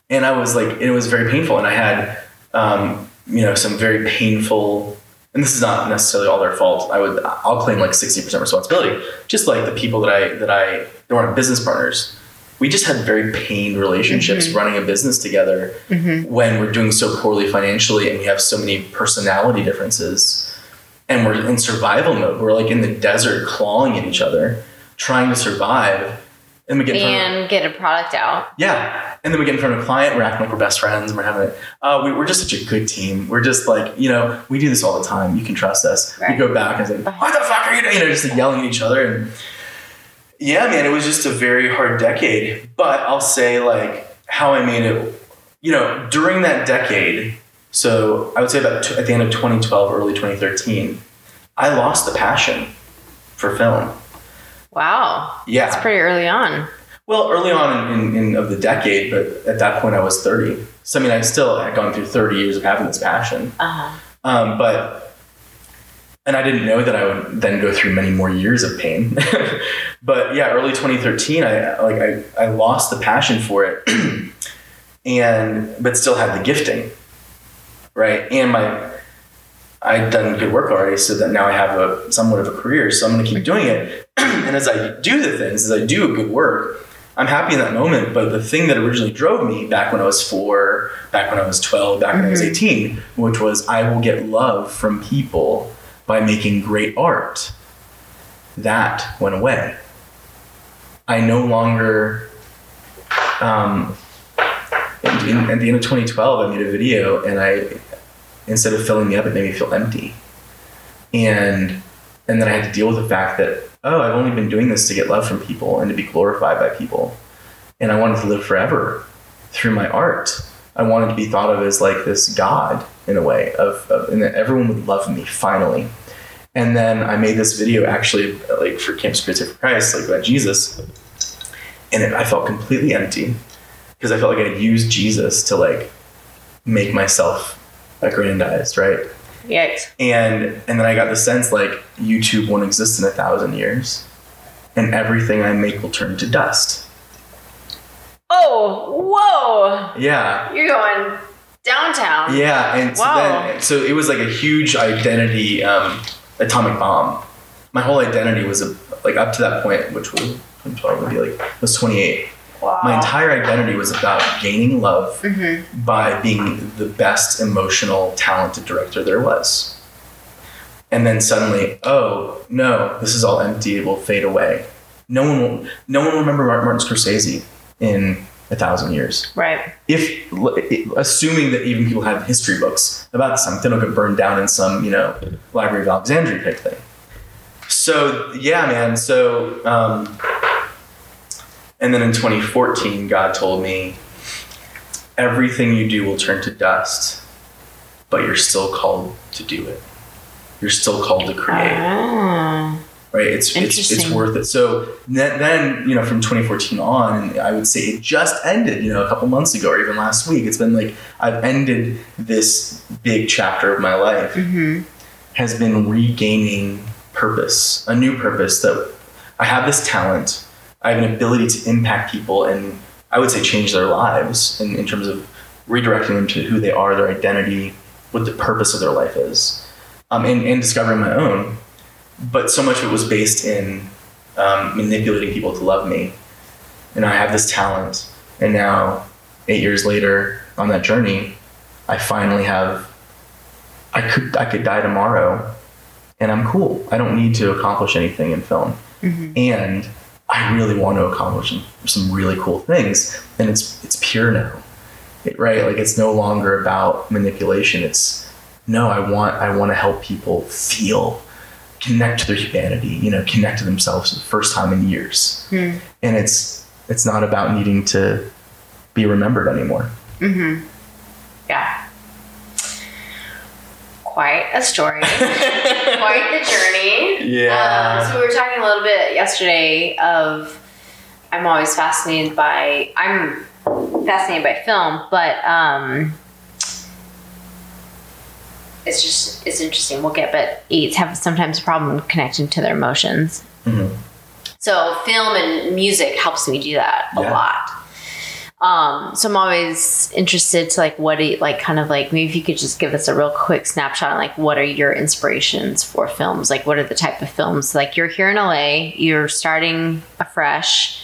And I was like, it was very painful. And I had, um, you know, some very painful, and this is not necessarily all their fault. I would, I'll claim like 60% responsibility. Just like the people that I, that I, that weren't business partners. We just had very pained relationships running a business together Mm-hmm. when we're doing so poorly financially and we have so many personality differences and we're in survival mode. We're like in the desert clawing at each other, trying to survive. And we get in front of, And get a product out. yeah. And then we get in front of a client, we're acting like we're best friends and we're having it. Uh, we, we're just such a good team. We're just like, you know, we do this all the time. You can trust us. Right. We go back and say, what the fuck are you doing? You know, just like yelling at each other. And yeah, man, it was just a very hard decade. But I'll say like how I made it, you know, during that decade. So I would say about t- at the end of 2012, early 2013, I lost the passion for film. Wow. Yeah. It's pretty early on. Well, early on in, in, in of the decade, but at that point I was 30. So I mean, I still had gone through 30 years of having this passion. Uh-huh. Um, but and I didn't know that I would then go through many more years of pain. but yeah, early 2013, I like I, I lost the passion for it, and but still had the gifting, right? And my I'd done good work already, so that now I have a somewhat of a career. So I'm going to keep doing it. and as I do the things, as I do good work, I'm happy in that moment. But the thing that originally drove me back when I was four, back when I was 12, back when I was mm-hmm. 18, which was I will get love from people by making great art. That went away. I no longer. Um, in, in- at the end of 2012, I made a video, and I instead of filling me up, it made me feel empty. And and then I had to deal with the fact that oh, I've only been doing this to get love from people and to be glorified by people, and I wanted to live forever through my art. I wanted to be thought of as like this god in a way of, of and that everyone would love me finally. And then I made this video actually like for Campus Crusade for Christ, like about Jesus, and it, I felt completely empty because I felt like I had used Jesus to like make myself aggrandized, right? Yikes. And and then I got the sense like YouTube won't exist in a thousand years, and everything I make will turn to dust. Oh, whoa. Yeah. You're going downtown. Yeah, and so, then, so it was like a huge identity um, atomic bomb. My whole identity was a, like up to that point, which was would probably like was 28. Wow. My entire identity was about gaining love Mm-hmm. by being the best emotional, talented director there was. And then suddenly, oh no, this is all empty. It will fade away. No one will. No one will remember Martin Scorsese in a thousand years Right. if assuming that even people have history books about something will get burned down in some you know Library of Alexandria type thing. So yeah, man. So um, and then in 2014, God told me everything you do will turn to dust, but you're still called to do it. You're still called to create Ah. Right? It's it's, it's worth it. So then, then, you know, from 2014 on, I would say it just ended, you know, a couple months ago or even last week. It's been like I've ended this big chapter of my life Mm-hmm. has been regaining purpose, a new purpose that I have this talent, I have an ability to impact people and I would say change their lives in, in terms of redirecting them to who they are, their identity, what the purpose of their life is, um, and, and discovering my own. But so much of it was based in um, manipulating people to love me. And I have this talent. And now, eight years later on that journey, I finally have I could I could die tomorrow and I'm cool. I don't need to accomplish anything in film. And I really want to accomplish some, some really cool things. And it's it's pure now. It- right? Like it's no longer about manipulation. It's no, I want I want to help people feel connect to their humanity, you know, connect to themselves for the first time in years. Hmm. And it's it's not about needing to be remembered anymore. Mm-hmm. Yeah. Quite a story. Quite the journey. Yeah. Um, so we were talking a little bit yesterday of I'm always fascinated by I'm fascinated by film, but um it's just it's interesting. We'll get but eights have sometimes a problem connecting to their emotions. Mhm. So film and music helps me do that a Yeah. lot. Um, so I'm always interested to like what you, like kind of like maybe if you could just give us a real quick snapshot on like what are your inspirations for films? Like what are the type of films? Like you're here in LA, you're starting afresh.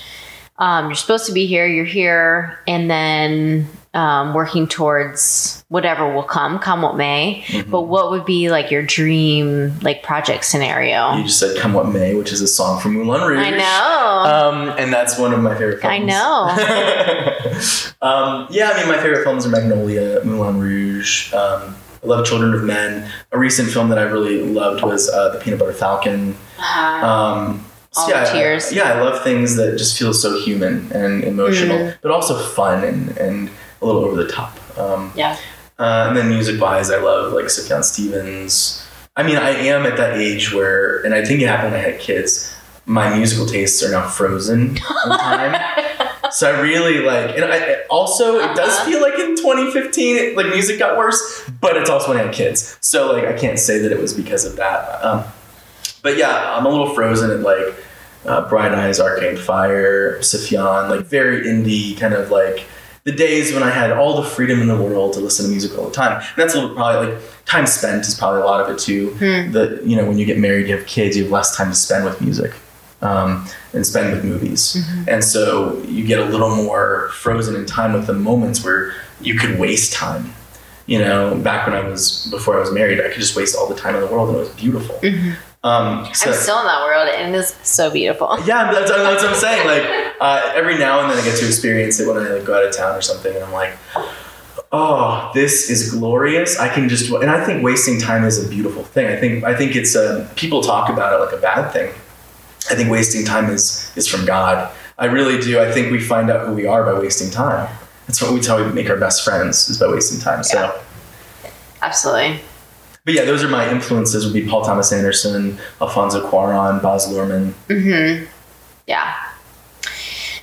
Um, you're supposed to be here, you're here, and then um, working towards whatever will come, come what may. Mm-hmm. But what would be like your dream like project scenario? You just said "Come What May," which is a song from Moulin Rouge. I know. Um, and that's one of my favorite films. I know. um, yeah, I mean, my favorite films are Magnolia, Moulin Rouge. Um, I love Children of Men. A recent film that I really loved was uh, The Peanut Butter Falcon. Um, so All yeah, I- tears. yeah, I love things that just feel so human and emotional, Mm. but also fun and, and a little over the top. Um, yeah. uh, and then music wise, I love like Sufjan Stevens. I mean, I am at that age where, and I think it happened when I had kids, my musical tastes are now frozen in time. so I really like, and I, also it does Uh-huh. feel like in 2015, it, like music got worse, but it's also when I had kids. So like, I can't say that it was because of that. Um, but yeah, I'm a little frozen at like uh, Bright Eyes, Arcade Fire, Sufjan, like very indie kind of like the days when I had all the freedom in the world to listen to music all the time. And that's a little probably like time spent is probably a lot of it too. Hmm. That you know when you get married, you have kids, you have less time to spend with music. Um, and spend with movies, and so you get a little more frozen in time with the moments where you could waste time. You know, back when I was before I was married, I could just waste all the time in the world, and it was beautiful. Um, so, I'm still in that world and it's so beautiful. yeah, that's, that's what I'm saying. Like uh, every now and then I get to experience it when I like, go out of town or something, and I'm like, oh, this is glorious. I can just, and I think wasting time is a beautiful thing. I think I think it's a people talk about it like a bad thing. I think wasting time is is from God. I really do. I think we find out who we are by wasting time. That's what we tell we make our best friends is by wasting time. So. Absolutely. But yeah, those are my influences. Would be Paul Thomas Anderson, Alfonso Cuarón, Baz Luhrmann. Mm-hmm. Yeah.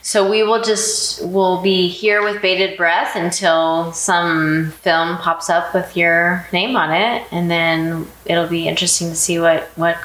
So we will just we'll be here with bated breath until some film pops up with your name on it, and then it'll be interesting to see what what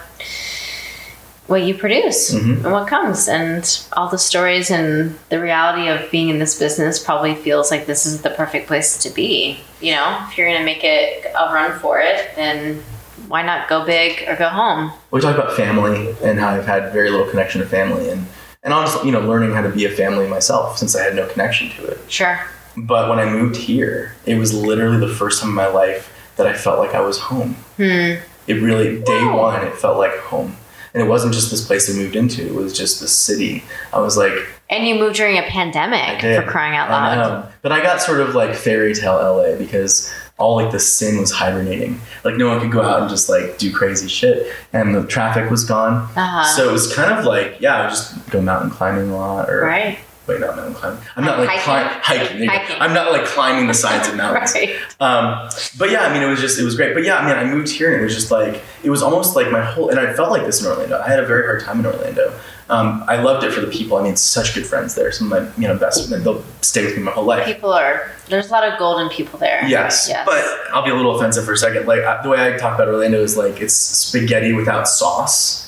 what you produce Mhm. and what comes and all the stories and the reality of being in this business probably feels like this is the perfect place to be you know if you're gonna make it a run for it then why not go big or go home we talk about family and how I've had very little connection to family and and honestly, you know, learning how to be a family myself since I had no connection to it. sure But when I moved here, it was literally the first time in my life that I felt like I was home. hmm It really, day one, it felt like home. And it wasn't just this place I moved into, it was just the city. I was like, and you moved during a pandemic for crying out I loud know. But I got sort of like fairy tale LA because all like the sin was hibernating. Like no one could go out and just like do crazy shit. And the traffic was gone. uh-huh So it was kind of like, yeah, I would just go mountain climbing a lot or right wait, not mountain climbing. I'm not like Hiking? climb, hiking. there you go. Hiking. I'm not like climbing the sides of mountains. right Um, but yeah, I mean, it was just, it was great. But yeah, I mean, I moved here and it was just like, it was almost like my whole, and I felt like this in Orlando. I had a very hard time in Orlando. Um, I loved it for the people. I made such good friends there. Some of my, you know, best, they'll stay with me my whole life. people are there's a lot of golden people there Yes, Yes. but I'll be a little offensive for a second. Like I- the way I talk about Orlando is like it's spaghetti without sauce,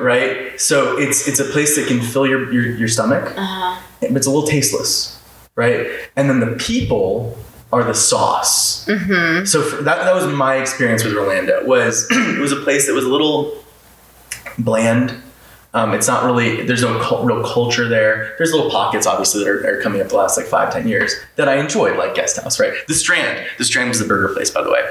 right? So it's it's a place that can fill your your, your stomach, uh-huh. but it's a little tasteless, right? And then the people are the sauce. mm-hmm So for, that that was my experience with Orlando. Was it was a place that was a little bland. Um, it's not really. There's no cul- real culture there. There's little pockets, obviously, that are, are coming up the last like five, ten years that I enjoyed, like Guest House, right? The Strand. The Strand was the burger place, by the way.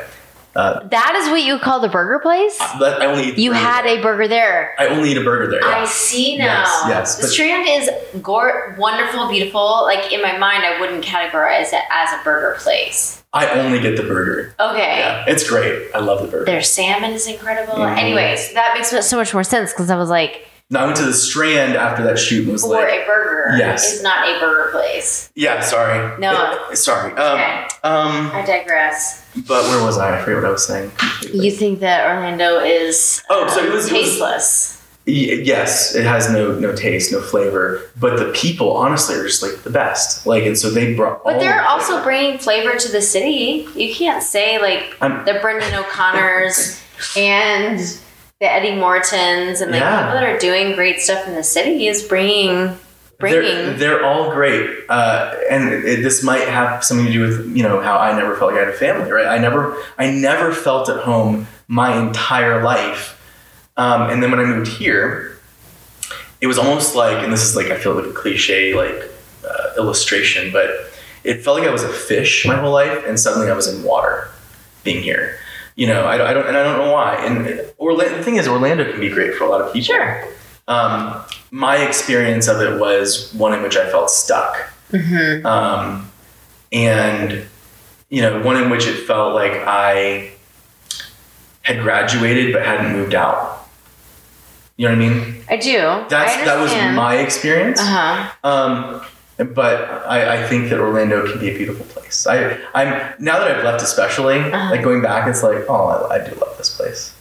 Uh, that is what you call the burger place but I only eat the you burger had there. a burger there I only eat a burger there. I see now. Yes, yes, the but- Strand is gore, wonderful, beautiful. Like in my mind, I wouldn't categorize it as a burger place. I only get the burger. Okay. Yeah, it's great. I love the burger. Their salmon is incredible. Mhm. Anyways, that makes so much more sense because I was like, No, I went to the Strand after that shoot and was for like, a burger Yes. is not a burger place. yeah, sorry. No. Eh, sorry. Um, Okay. um, I digress. but where was I? I forget what I was saying. You think that Orlando is Oh, so it was- it was- tasteless? Yes, it has no no taste, no flavor, but the people honestly are just like the best. Like, and so they brought. But they're the also bringing flavor to the city. You can't say like I'm- the Brendan O'Connors and the Eddie Mortons and like Yeah. people that are doing great stuff in the city is bringing They're, bringing. they're all great, uh, and it, this might have something to do with you know how I never felt like I had a family, right? I never, I never felt at home my entire life, um, and then when I moved here, it was almost like, and this is like I feel like a cliche like uh, illustration, but it felt like I was a fish my whole life, and suddenly I was in water, being here. You know, I, don't- I don't, and I don't know why. And Orlando, the thing is, Orlando can be great for a lot of people. Sure. Um, my experience of it was one in which I felt stuck, hmm um, and you know, one in which it felt like I had graduated but hadn't moved out. You know what I mean? I do. That's I that was my experience. Uh huh. Um, but I, I think that Orlando can be a beautiful place. I I'm now that I've left, especially Uh-huh. like going back, it's like oh, I, I do love this place.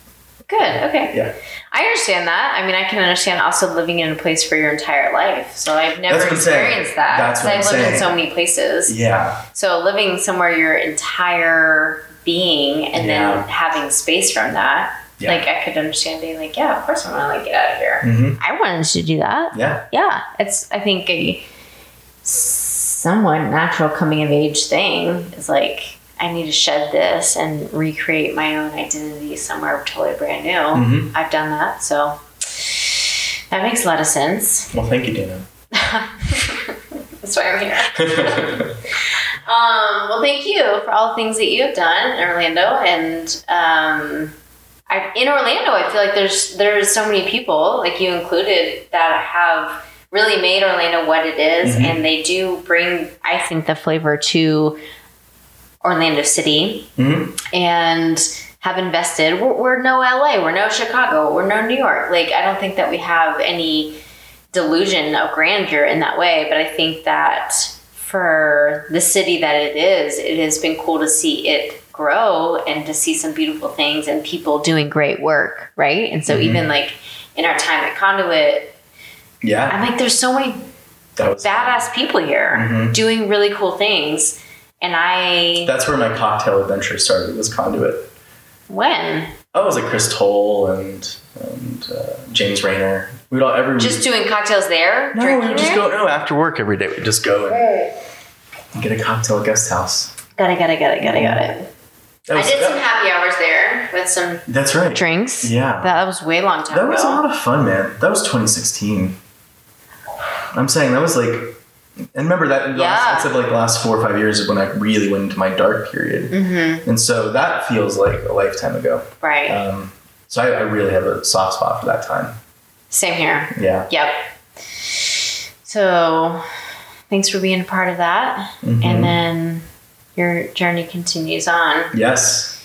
Good. Okay. Yeah. I understand that. I mean, I can understand also living in a place for your entire life. So I've never That's what I'm saying. experienced that. That's what I've lived in so many places. Yeah, So living somewhere your entire being and Yeah. then having space from that, Yeah. like I could understand being like, yeah, of course I want to like get out of here. hmm I wanted to do that. yeah, Yeah, it's I think a somewhat natural coming of age thing is like I need to shed this and recreate my own identity somewhere totally brand new. hmm I've done that, so that makes a lot of sense. Well, thank you, Dana. That's why I'm here. Um, well, thank you for all the things that you have done in Orlando, and um, I, in Orlando, I feel like there's there's so many people, like you included, that have really made Orlando what it is, Mhm. and they do bring, I think, the flavor to Orlando City, hmm and have invested. We're, we're no LA, we're no Chicago, we're no New York. Like I don't think that we have any delusion of grandeur in that way, but I think that for the city that it is, it has been cool to see it grow and to see some beautiful things and people doing great work, right? And so Mhm. even like in our time at Conduit, Yeah, I'm like, there's so many that was badass people here Mhm. doing really cool things. And I, That's where my cocktail adventure started. Was conduit. when? Oh, it was like Chris Toll and and uh, James Rayner. We'd all every Just doing cocktails there? no, we would just go no after work every day. We'd just go and get a cocktail at guest house. Got it, got it, got it, got it, got it. That I did that- some happy hours there with some That's right. drinks. Yeah. That was way long time That ago. was a lot of fun, man. That was 2016. I'm saying that was like, and remember that Yeah. last, I said like the last four or five years is when I really went into my dark period, mm-hmm. and so that feels like a lifetime ago. Right. Um, so I, I really have a soft spot for that time. Same here. Yeah. Yep. So thanks for being a part of that. Mhm. And then your journey continues on. Yes.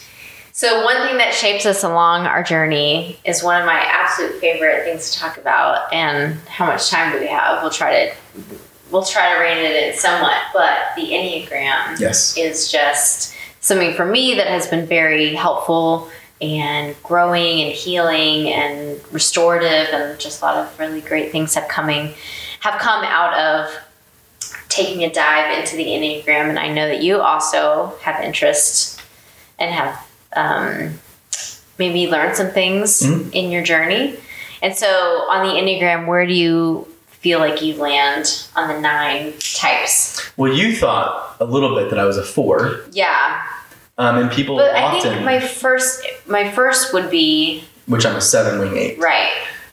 So one thing that shapes us along our journey is one of my absolute favorite things to talk about. And how much time do we have? We'll try to we'll try to rein it in somewhat, but the Enneagram Yes. is just something for me that has been very helpful and growing and healing and restorative and just a lot of really great things have coming have come out of taking a dive into the enneagram and i know that you also have interest and have um, maybe learned some things Mhm. in your journey and so on the enneagram where do you feel like you land on the nine types Well, you thought a little bit that I was a four, yeah um, and people But I think my first my first would be which I'm a seven wing eight. right.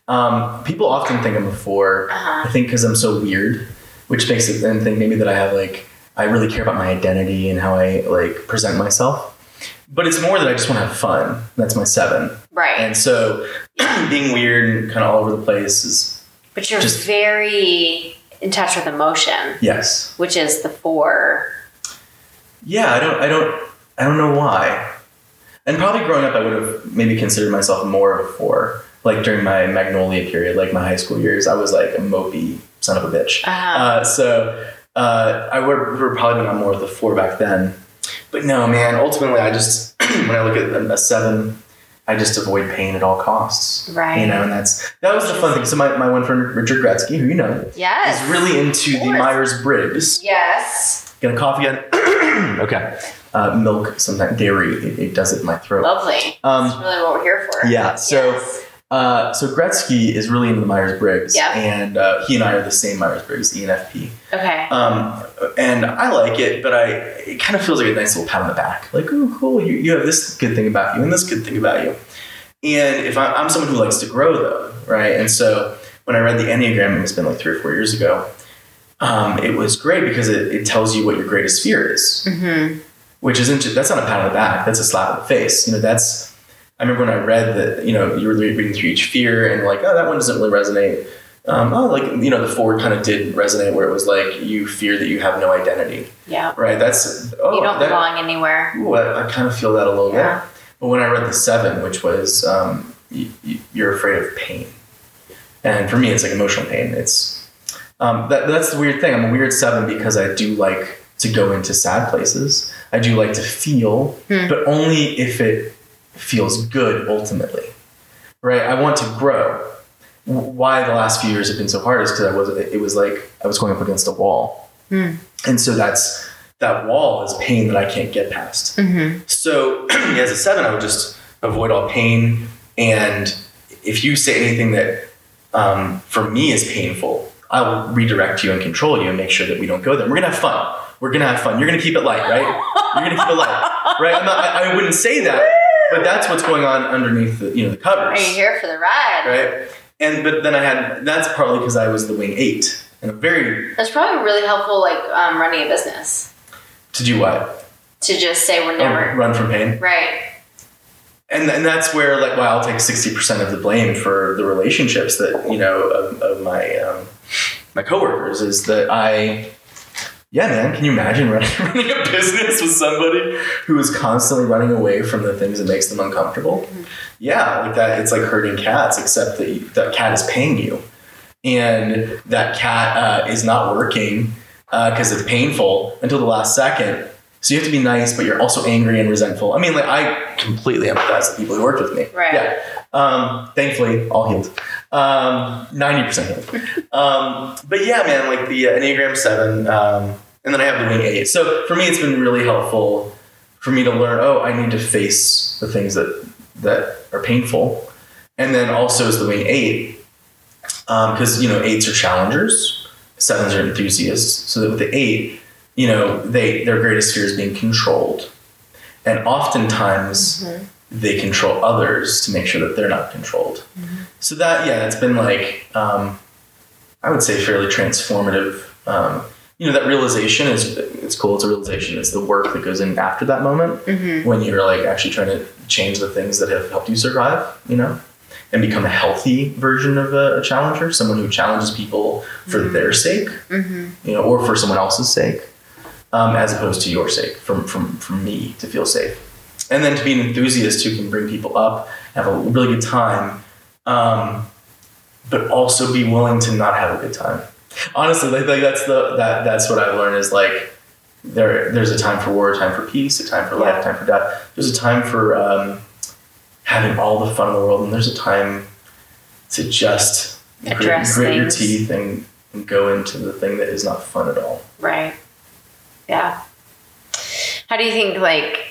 Um, people often think I'm a 4 Uh-huh. I think because I'm so weird, which makes it then think maybe that I have like I really care about my identity and how I like present myself. But it's more that I just want to have fun. That's my seven. Right. And so being weird and kind of all over the place is but you're just- very in touch with emotion, yes. which is the four. Yeah, I don't I don't I don't know why. And probably growing up I would have maybe considered myself more of a four. Like during my magnolia period, like my high school years, I was like a mopey son of a bitch. Uh-huh. Uh, so uh, I would, would probably been on more of the four back then. But no, man, ultimately, I just, when I look at a, seven, I just avoid pain at all costs. Right. You know, and that's, that was the fun thing. So my, my one friend, Richard Gretzky, who you know, yes. is really into the. Myers Briggs. yes. Get a coffee yet? okay. Uh, milk, sometimes dairy, it, it does it in my throat. Lovely. Um, That's really what we're here for. yeah, so- Yes. Uh, so Gretzky is really into the Myers Briggs, Yeah. and uh, he and I are the same Myers Briggs, ENFP. Okay. Um, and I like it, but I it kind of feels like a nice little pat on the back. Like, oh, cool, you, you have this good thing about you and this good thing about you. And if I, I'm someone who likes to grow, though, right? And so when I read the Enneagram, it's been like three or four years ago, um, it was great because it, it tells you what your greatest fear is, mm-hmm. which isn't, that's not a pat on the back, that's a slap in the face. You know, that's, I remember when I read that, you know, you were reading through each fear and like, oh, that one doesn't really resonate. Um, oh, like, you know, the four kind of did resonate where it was like, you fear that you have no identity. Yeah. Right. That's oh, you don't that, belong anywhere. ooh, I, I kind of feel that a little Yeah. bit. But when I read the seven, which was um, y- y- you're afraid of pain, and for me, it's like emotional pain. It's um, that, that's the weird thing. I'm a weird seven because I do like to go into sad places. I do like to feel, Hmm. but only if it feels good ultimately. Right. I want to grow. Why the last few years have been so hard is because I was. It was like I was going up against a wall, Hmm. and so that's that wall is pain that I can't get past. Mm-hmm. So as a seven, I would just avoid all pain. And if you say anything that um, for me is painful, I will redirect you and control you and make sure that we don't go there. We're gonna have fun. We're gonna have fun. You're gonna keep it light, right? You're gonna keep it light, right? I'm not, I, I wouldn't say that, but that's what's going on underneath the you know the Are covers, you here for the ride? right? And but then I had that's partly because I was the wing eight, and I'm very That's probably really helpful, like um, running a business, to do what to just say we're Oh, never run from pain. right. and and that's where like well I'll take sixty percent of the blame for the relationships that you know of, of my um, my coworkers is that I yeah man can you imagine running, running a business with somebody who is constantly running away from the things that makes them uncomfortable yeah like that it's like herding cats except that you, that cat is paying you and that cat uh, is not working because it's painful until the last second so you have to be nice, but you're also angry and resentful. I mean, like I completely empathize with people who worked with me. Right. Yeah. Um, thankfully, all healed. Um, Ninety percent healed. Um, but yeah, man, like the uh, Enneagram Seven, um, and then I have the Wing Eight. So for me, it's been really helpful for me to learn. Oh, I need to face the things that that are painful, and then also is the wing eight, because you know eights are challengers, sevens are enthusiasts. So that with the eight, you know they their greatest fear is being controlled, and oftentimes they control others to make sure that they're not controlled. So that yeah, it's been like um, I would say fairly transformative. Um, you know that realization is it's cool. It's a realization. It's the work that goes in after that moment when you're like actually trying to change the things that have helped you survive. You know, and become a healthy version of a, a challenger, someone who challenges people for their sake, you know, or for someone else's sake, um, as opposed to your sake, from from from me to feel safe, and then to be an enthusiast who can bring people up, have a really good time, um, but also be willing to not have a good time. Honestly, like, like that's the that that's what I've learned is like there there's a time for war, a time for peace, a time for life, a time for death. There's a time for um, having all the fun in the world, and there's a time to just grit, Address grit your teeth and, and go into the thing that is not fun at all. Right. Yeah. How do you think like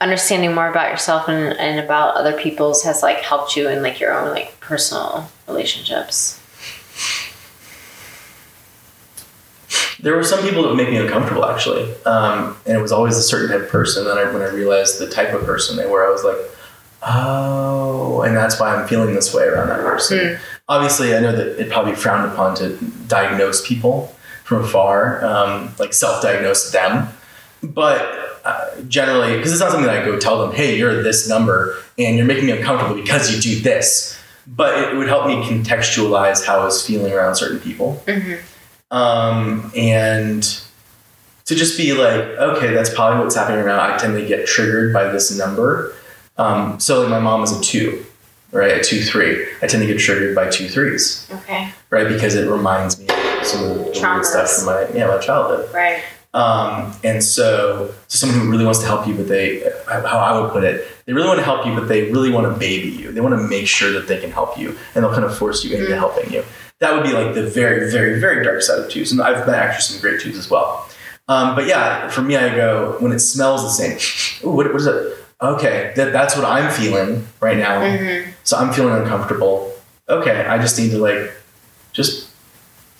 understanding more about yourself and, and about other people's has like helped you in like your own like personal relationships? There were some people that would make me uncomfortable, actually, um, and it was always a certain type of person. Then I, when I realized the type of person they were, I was like, oh, and that's why I'm feeling this way around that person. Obviously, I know that it probably frowned upon to diagnose people from afar, um, like self-diagnose them, but uh, generally, because it's not something that I go tell them, hey, you're this number, and you're making me uncomfortable because you do this. But it would help me contextualize how I was feeling around certain people um, and to just be like, okay, that's probably what's happening right now. I tend to get triggered by this number. Um, so like my mom is a two, right? A two three. I tend to get triggered by two threes, Okay. right? Because it reminds me of some of the weird stuff from my yeah my childhood. Right. Um, and so, so someone who really wants to help you, but they, how I would put it, they really want to help you, but they really want to baby you. They want to make sure that they can help you, and they'll kind of force you into helping you. That would be like the very, very, very dark side of twos. And I've been actually some great twos as well. Um, but yeah, for me, I go when it smells the same. Ooh, what, what is it? Okay, that, that's what I'm feeling right now. So I'm feeling uncomfortable. Okay, I just need to like, just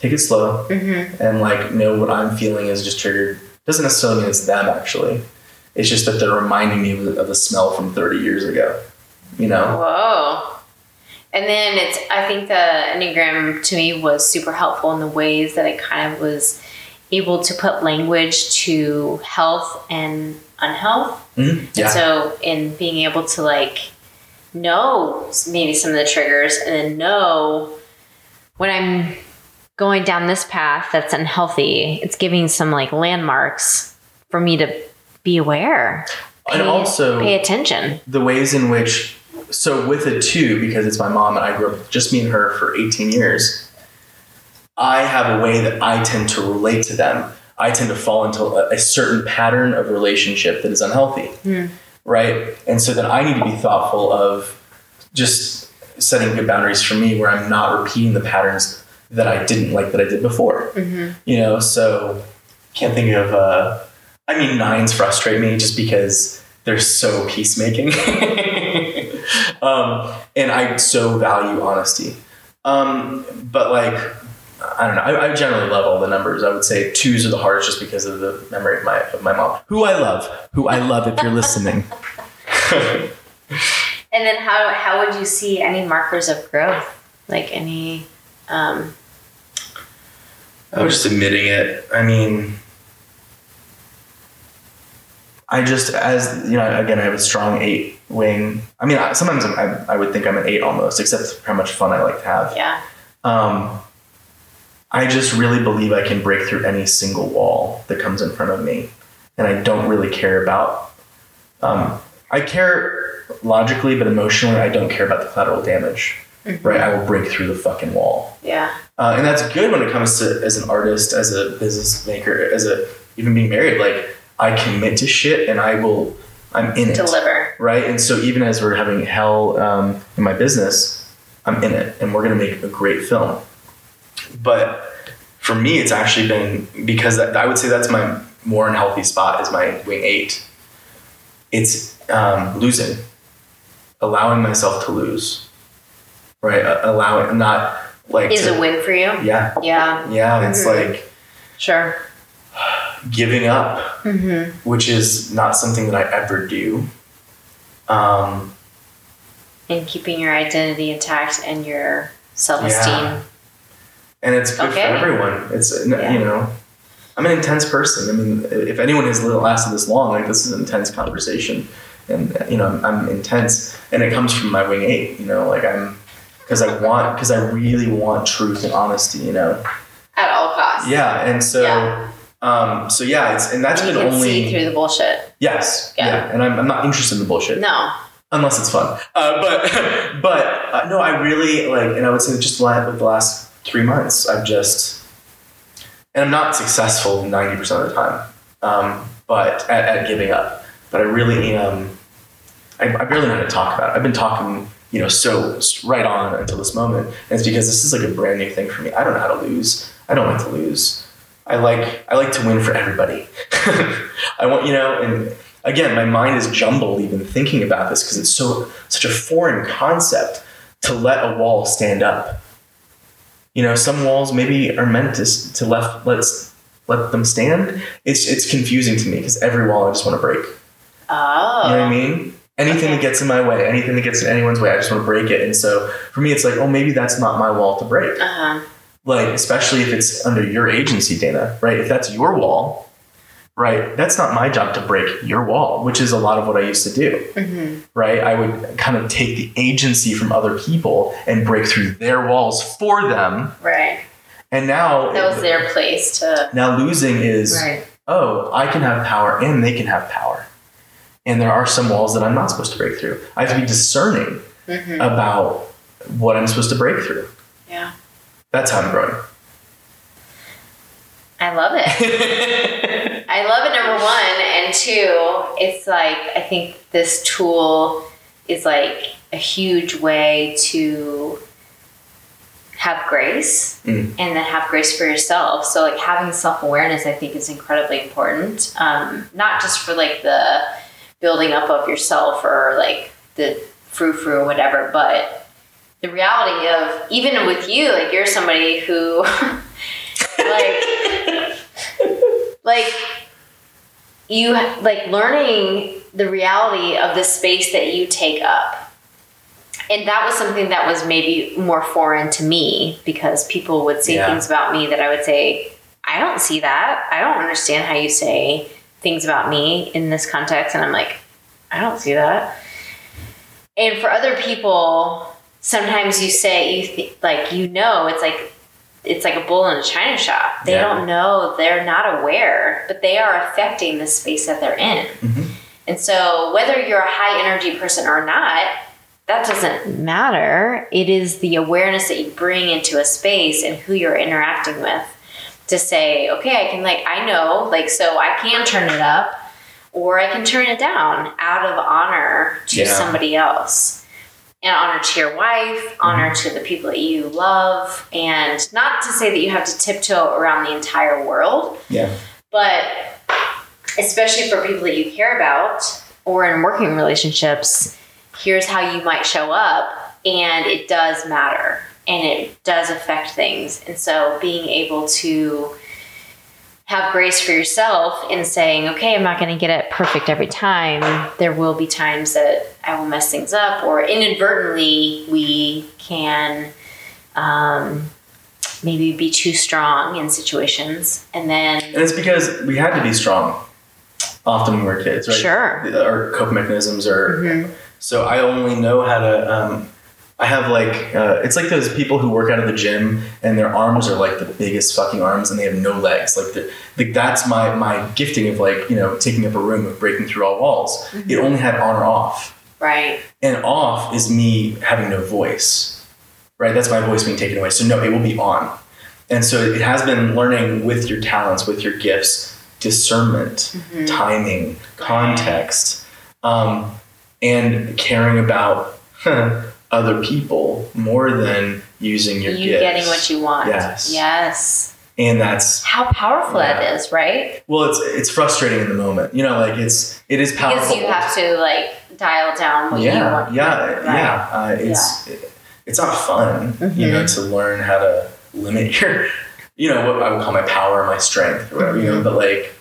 take it slow and like know what I'm feeling is just triggered. Doesn't necessarily mean it's them actually. It's just that they're reminding me of the, smell from 30 years ago. You know? Whoa. And then it's I think the Enneagram to me was super helpful in the ways that it kind of was able to put language to health and unhealth. Mhm. Yeah. And so in being able to like know maybe some of the triggers and then know when I'm going down this path that's unhealthy, it's giving some like landmarks for me to be aware. And also- pay attention. the ways in which, so with a two, because it's my mom and I grew up just me and her for 18 years, I have a way that I tend to relate to them. I tend to fall into a, a certain pattern of relationship that is unhealthy. Hmm. Right. And so then I need to be thoughtful of just setting good boundaries for me where I'm not repeating the patterns that I didn't like that I did before. You know, so can't think of, uh, I mean, nines frustrate me just because they're so peacemaking. um, and I so value honesty. Um, but like, I don't know. I, I generally love all the numbers. I would say twos are the hardest just because of the memory of my of my mom, who I love, who I love. If you're listening, And then how how would you see any markers of growth? Like any um I was just admitting it. I mean, I just as you know, again, I have a strong eight wing. I mean, I, sometimes I'm, I, I would think I'm an eight almost, except for how much fun I like to have. yeah. Um, I just really believe I can break through any single wall that comes in front of me, and I don't really care about. Um, I care logically, but emotionally, I don't care about the collateral damage. Right, I will break through the fucking wall. Yeah. Uh, and that's good when it comes to as an artist, as a business maker, as a even being married. Like I commit to shit, and I will. I'm in it, Deliver. right? And so even as we're having hell um, in my business, I'm in it, and we're gonna make a great film. But for me, it's actually been because I would say that's my more unhealthy spot is my wing eight. It's um, losing, allowing myself to lose, right? Uh, allowing not like Is to- a win for you? yeah, Yeah, yeah. It's Mhm. like sure. giving up, Mm-hmm. which is not something that I ever do. Um, And keeping your identity intact and your self esteem. Yeah. and it's good Okay. for everyone. It's Yeah. you know, I'm an intense person. I mean, if anyone has lasted this long, like this is an intense conversation, and you know, I'm, I'm intense, and it comes from my wing eight. You know, like I'm because I want because I really want truth and honesty. You know, At all costs. yeah, and so. Yeah. Um, so yeah, it's and that's And been only see through the bullshit. yes, Yeah. yeah. and I'm, I'm not interested in the bullshit No. unless it's fun. Uh, but but uh, no, I really like, and I would say just with the last three months, I've just, and I'm not successful ninety percent of the time, um, but at, at giving up. But I really am. I, I barely want to talk about it. I've been talking, you know, so right on until this moment, and it's because this is like a brand new thing for me. I don't know how to lose. I don't like to lose. I like I like to win for everybody. I want you know, and again, my mind is jumbled even thinking about this because it's so such a foreign concept to let a wall stand up. You know, some walls maybe are meant to to left let's let them stand. It's it's confusing to me because every wall I just want to break. Oh. You know what I oh. mean? Anything that gets in my way, anything that gets in anyone's way, I just want to break it. And so for me, it's like, oh, maybe that's not my wall to break. Uh-huh. Like, especially if it's under your agency, Dana, right? If that's your wall, right? That's not my job to break your wall, which is a lot of what I used to do, Mm-hmm. right? I would kind of take the agency from other people and break through their walls for them. Right. And now, That was their place to. now losing is, Right. oh, I can have power and they can have power. And there are some walls that I'm not supposed to break through. I have to be discerning Mm-hmm. about what I'm supposed to break through. Yeah. That's how I'm growing. I love it. I love it, number one. And two, it's like, I think this tool is like a huge way to have grace Mm. and then have grace for yourself. So, like, having self awareness, I think, is incredibly important. Um, not just for like the building up of yourself or like the frou frou or whatever, but the reality of even with you, like, you're somebody who, like, like you like learning the reality of the space that you take up and that was something that was maybe more foreign to me because people would say Yeah. things about me that i would say i don't see that i don't understand how you say things about me in this context and i'm like i don't see that. And for other people sometimes you say you th- like you know it's like it's like a bull in a china shop. They Yeah. don't know they're not aware but they are affecting the space that they're in. Mhm. and so whether you're a high energy person or not that doesn't matter. It is the awareness that you bring into a space and who you're interacting with to say okay i can like i know like so i can turn it up or i can turn it down out of honor to Yeah. somebody else and honor to your wife, honor mm-hmm. to the people that you love, and not to say that you have to tiptoe around the entire world, Yeah. but especially for people that you care about or in working relationships, here's how you might show up, and it does matter and it does affect things. And so being able to have grace for yourself in saying, okay, I'm not going to get it perfect every time. There will be times that I will mess things up, or inadvertently, we can um, maybe be too strong in situations. And then, And it's because we had to be strong often when we were kids, right? Sure. Our coping mechanisms are. Mhm. So I only know how to. Um, I have like uh, it's like those people who work out of the gym and their arms are like the biggest fucking arms and they have no legs. Like that's my my gifting of like you know taking up a room of breaking through all walls. It only had on or off, right, and off is me having no voice, right? That's my voice being taken away. So no, it will be on, and so it has been learning with your talents, with your gifts, discernment, Mm-hmm. timing, context, um, and caring about other people more than using your you gifts. getting what you want. Yes. Yes. and that's How powerful Yeah. that is, right? well, it's it's frustrating in the moment. You know, like it's it is powerful. Because you have to like dial down what you yeah, want. yeah, Right. yeah. Uh, it's it's not fun, you know, Mm-hmm. to learn how to limit your, you know, what I would call my power, my strength, or whatever. You Mm-hmm. know, but like,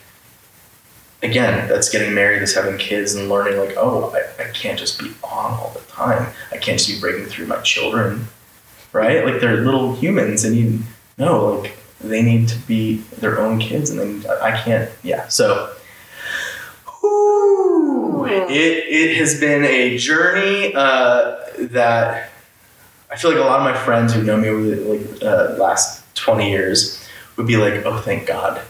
again, that's getting married, is having kids, and learning like, oh, I, I can't just be on all the time. I can't just be breaking through my children, right? Like they're little humans, and you know, like they need to be their own kids, and then I can't. Yeah, so. It, it has been a journey uh, that I feel like a lot of my friends who know me over the like, uh, last 20 years would be like, oh, thank God.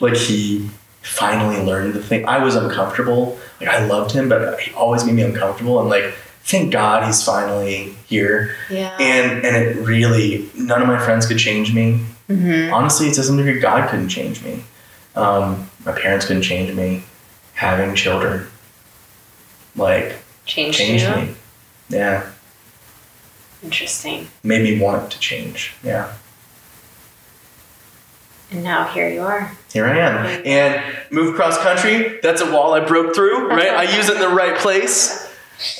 Like he finally learned the thing. I was uncomfortable. Like I loved him, but he always made me uncomfortable. And like, thank God he's finally here. Yeah. And and it really, none of my friends could change me. hmm Honestly, to some degree, God couldn't change me. Um, my parents couldn't change me. Having children, like, Changed changed me. Yeah, Interesting. made me want to change. Yeah, And now here you are. here I am. And moved cross country. That's a wall I broke through. Right, I use it in the right place.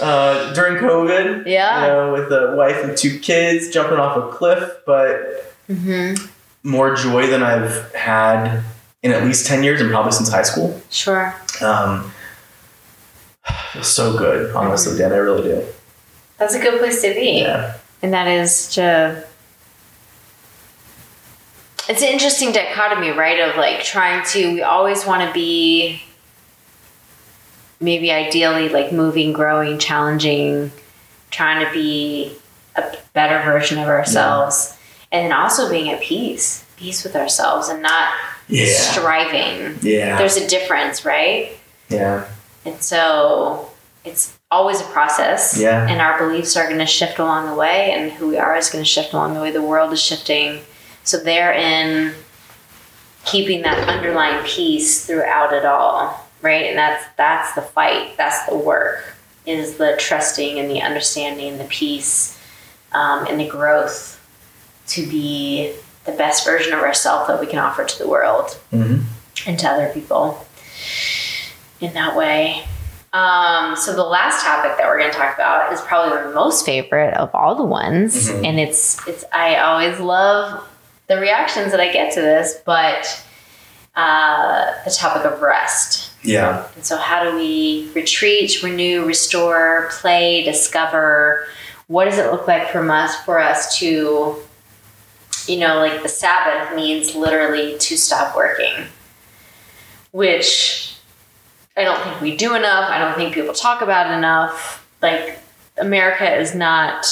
Uh, during COVID, Yeah. you know, with a wife and two kids, jumping off a cliff, but hmm more joy than I've had in at least ten years, and probably since high school. Sure. Um, feels so good, honestly, Dan. I really do. That's a good place to be. Yeah. And that is to. It's an interesting dichotomy, right? Of like trying to, we always want to be maybe ideally like moving, growing, challenging, trying to be a better version of ourselves. And then also being at peace, peace with ourselves and not Yeah. striving. Yeah. There's a difference, right? yeah. And so it's always a process. Yeah. And our beliefs are going to shift along the way, and who we are is going to shift along the way. The world is shifting. So therein, keeping that underlying peace throughout it all, right? And that's that's the fight. That's the work. Is the trusting and the understanding the peace um, and the growth to be the best version of ourselves that we can offer to the world hmm and to other people in that way. Um, so the last topic that we're going to talk about is probably my most favorite of all the ones, Mhm. and it's it's I always love the reactions that I get to this, but uh, the topic of rest. Yeah. And so, how do we retreat, renew, restore, play, discover? What does it look like from us for us to, you know, like the Sabbath means literally to stop working, which I don't think we do enough. I don't think people talk about it enough. Like America is not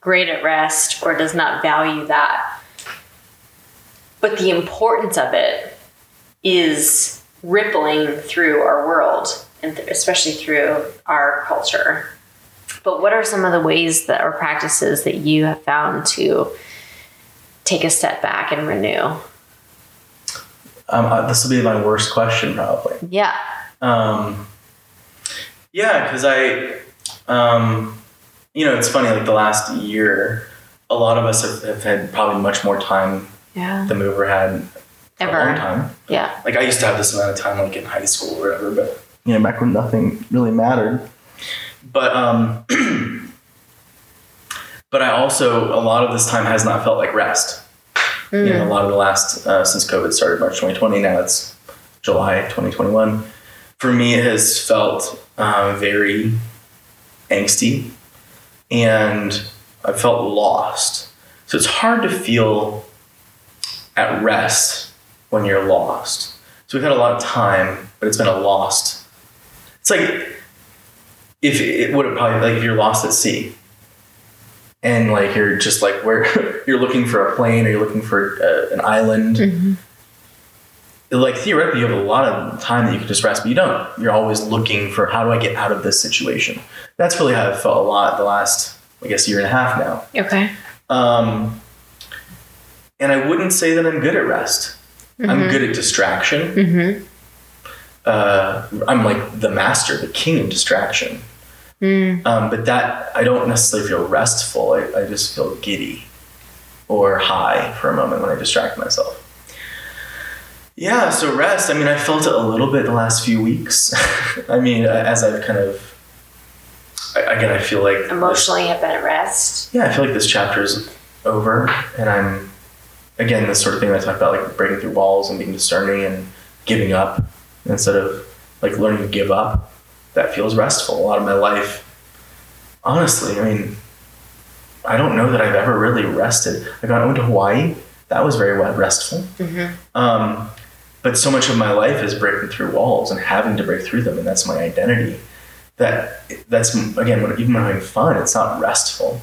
great at rest or does not value that. But the importance of it is rippling through our world and th- especially through our culture. But what are some of the ways that or practices that you have found to take a step back and renew? Um, uh, this will be my worst question, probably. Yeah. Um, yeah, because I, um, you know, it's funny. Like the last year, a lot of us have, have had probably much more time Yeah. than we ever had for a long Ever. time. Yeah. Like I used to have this amount of time, like in high school or whatever, but you know, back when nothing really mattered. But um, but I also a lot of this time has not felt like rest. You know, a lot of the last uh, since COVID started, March 2020. Now it's July 2021. For me, it has felt uh, very angsty, and I felt lost. So it's hard to feel at rest when you're lost. So we've had a lot of time, but it's been a lost. It's like if it would have probably like if you're lost at sea, and like you're just like where you're looking for a plane or you're looking for uh, an island. Mhm. Like theoretically, you have a lot of time that you could just rest, but you don't. You're always looking for how do I get out of this situation. That's really how I've felt a lot the last, I guess, year and a half now. Okay. Um, and I wouldn't say that I'm good at rest. I'm good at distraction. Mm-hmm. Uh, I'm like the master, the king of distraction. Mm. Um, but that I don't necessarily feel restful. I, I just feel giddy or high for a moment when I distract myself. Yeah, so rest. I mean, I felt it a little bit the last few weeks. I mean, as I've kind of, I, again, I feel like this- I've been at rest. yeah, I feel like this chapter is over, and I'm, again, this sort of thing that I talk about, like breaking through walls and being discerning and giving up instead of like learning to give up. That feels restful. A lot of my life, honestly, I mean, I don't know that I've ever really rested. Like I went to Hawaii. That was very restful. Mm-hmm. Um, but so much of my life is breaking through walls and having to break through them, and that's my identity. That that's again, when, even when I'm having fun, it's not restful.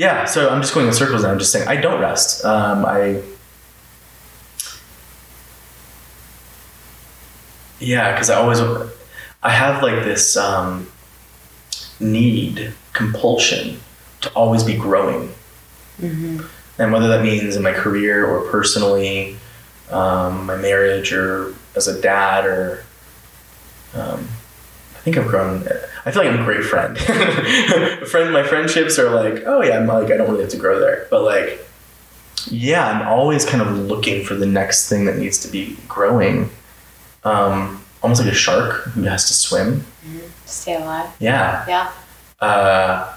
Yeah, so I'm just going in circles now. I'm just saying I don't rest. Um, I yeah, because I always I have like this um, need compulsion to always be growing Mm-hmm. and whether that means in my career or personally, um, my marriage or as a dad or um, I think I've grown. I feel like I'm a great friend. friend, my friendships are like, oh yeah, I'm like I don't really have to grow there, but like, yeah, I'm always kind of looking for the next thing that needs to be growing. Um, almost like a shark who has to swim. Stay alive. Yeah, Yeah. uh,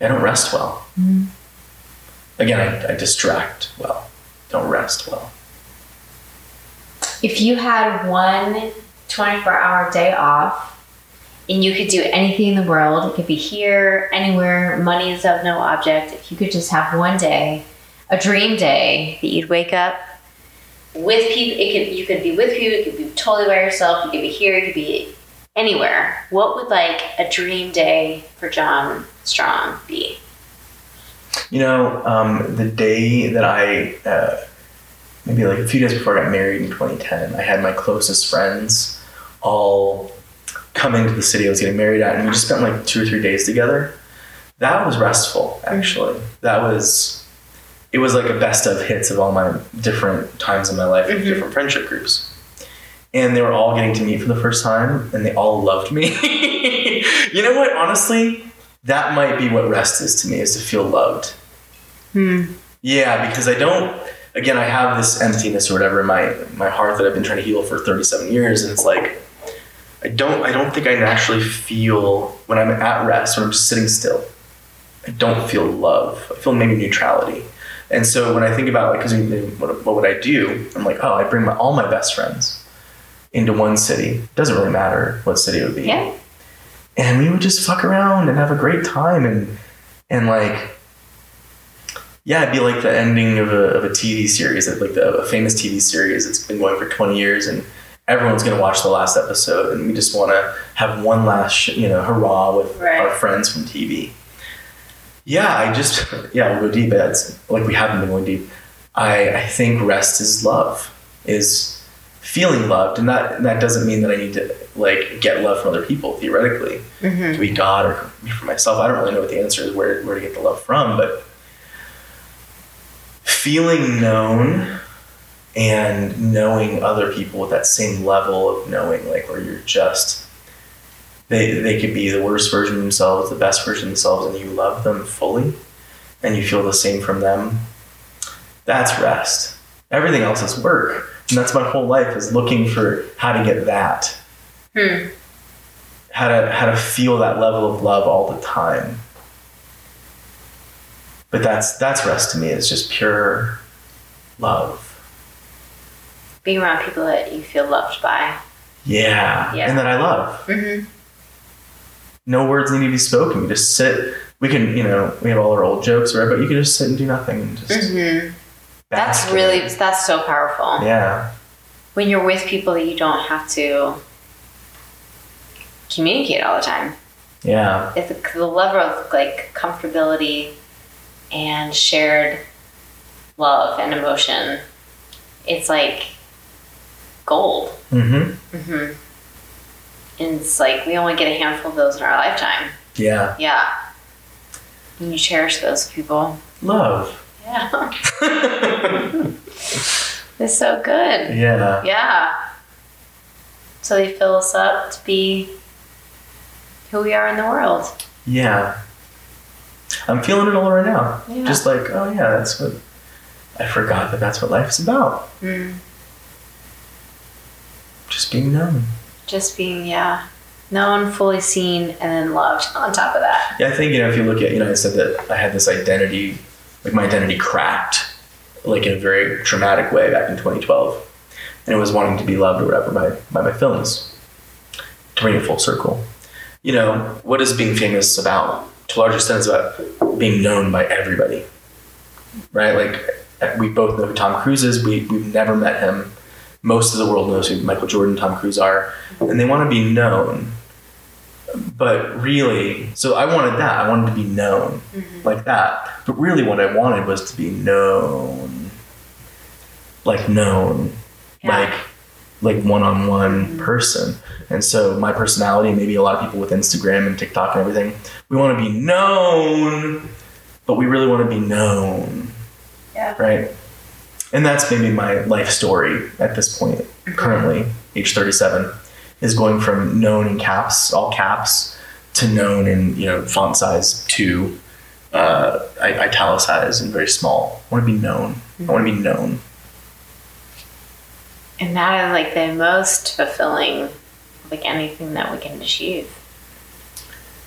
I don't rest well. Again, I, I distract well, don't rest well. If you had one 24 hour day off and you could do anything in the world, it could be here, anywhere, money is of no object. If you could just have one day, a dream day that you'd wake up with people, it could you could be with people, you could be totally by yourself, you could be here, you could be anywhere. What would like a dream day for Jon Strong be? You know, um, the day that I, uh, maybe like a few days before I got married in 2010, I had my closest friends all coming to the city I was getting married at, and we just spent like two or three days together. That was restful, actually. That was, it was like a best of hits of all my different times in my life, Mhm. different friendship groups. And they were all getting to meet for the first time, and they all loved me. you know what? Honestly, that might be what rest is to me, is to feel loved. Hmm. Yeah, because I don't. Again, I have this emptiness or whatever in my my heart that I've been trying to heal for 37 years, and it's like I don't. I don't think I naturally feel when I'm at rest when I'm just sitting still. I don't feel love. I feel maybe neutrality. And so when I think about like, because what, what would I do? I'm like, oh, I bring my, all my best friends into one city. Doesn't really matter what city it would be Yeah. and we would just fuck around and have a great time and and like yeah it'd be like the ending of a, of a tv series like the, a famous tv series that's been going for 20 years and everyone's going to watch the last episode and we just want to have one last sh- you know hurrah with Right. our friends from tv yeah i just yeah we'll go deep but it's like we haven't been going deep i i think rest is love is feeling loved and that and that doesn't mean that i need to like get love from other people theoretically Mm-hmm. to be God or be for myself. I don't really know what the answer is where where to get the love from, but feeling known and knowing other people with that same level of knowing, like where you're just they they could be the worst version of themselves, the best version of themselves, and you love them fully, and you feel the same from them. That's rest. Everything else is work, and that's my whole life is looking for how to get that Hmm. how to how to feel that level of love all the time. But that's that's rest to me. It's just pure love. Being around people that you feel loved by. Yeah. Yeah. And that I love. Mm-hmm. No words need to be spoken. We just sit. We can, you know, we have all our old jokes, right? But you can just sit and do nothing and just. Mm-hmm. That's really that's so powerful. Yeah. When you're with people that you don't have to communicate all the time. Yeah. It's the, the level of like comfortability and shared love and emotion. It's like gold. Mm-hmm. Mm-hmm. And it's like we only get a handful of those in our lifetime. Yeah. Yeah. And you cherish those people. Love. Yeah. it's so good. yeah. Yeah. So they fill us up to be who we are in the world. Yeah. I'm feeling it all right now. Yeah. Just like, oh yeah, that's what I forgot that that's what life's about. Mm. Just being known. Just being, yeah, known, fully seen, and then loved on top of that. Yeah, I think you know if you look at you know I said that I had this identity, like my identity cracked, like in a very traumatic way back in 2012, and it was wanting to be loved or whatever by by my films. To bring it full circle, you know what is being famous about? To a large extent, is about being known by everybody, right? Like we both know who Tom Cruise is. We we've never met him. Most of the world knows who Michael Jordan, Tom Cruise are, and they want to be known but really, so I wanted that. I wanted to be known mm-hmm. like that. But really, what I wanted was to be known, like known, Yeah. like like one on one person. And so my personality, maybe a lot of people with Instagram and TikTok and everything, we want to be known, but we really want to be known, Yeah. right? And that's maybe my life story at this point, currently, age 37 is going from known in caps, all caps, to known in you know font size two, uh, and very small. I want to be known. I want to be known. And that is like the most fulfilling, like anything that we can achieve.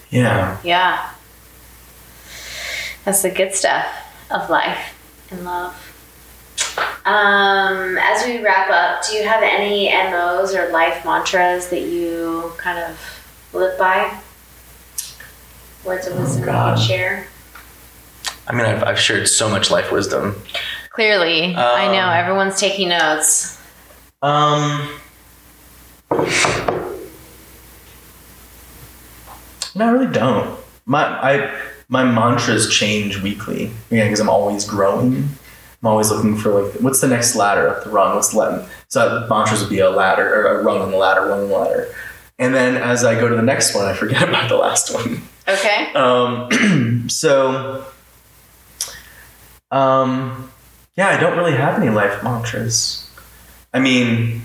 Yeah. Yeah. That's the good stuff of life and love. Um, as we wrap up, do you have any MOs or life mantras that you kind of live by? Words of wisdom that God. you share? I mean, I've, I've shared so much life wisdom. Clearly, I know Um, everyone's taking notes. Um, no, I really don't. My I my mantras change weekly. Yeah, because I'm always growing. I'm always looking for like, what's the next ladder up the rung? What's the ladder? So the mantras would be a ladder or a rung on the ladder, rung on the ladder. And then as I go to the next one, I forget about the last one. Okay. Um, so, um, yeah, I don't really have any life mantras. I mean,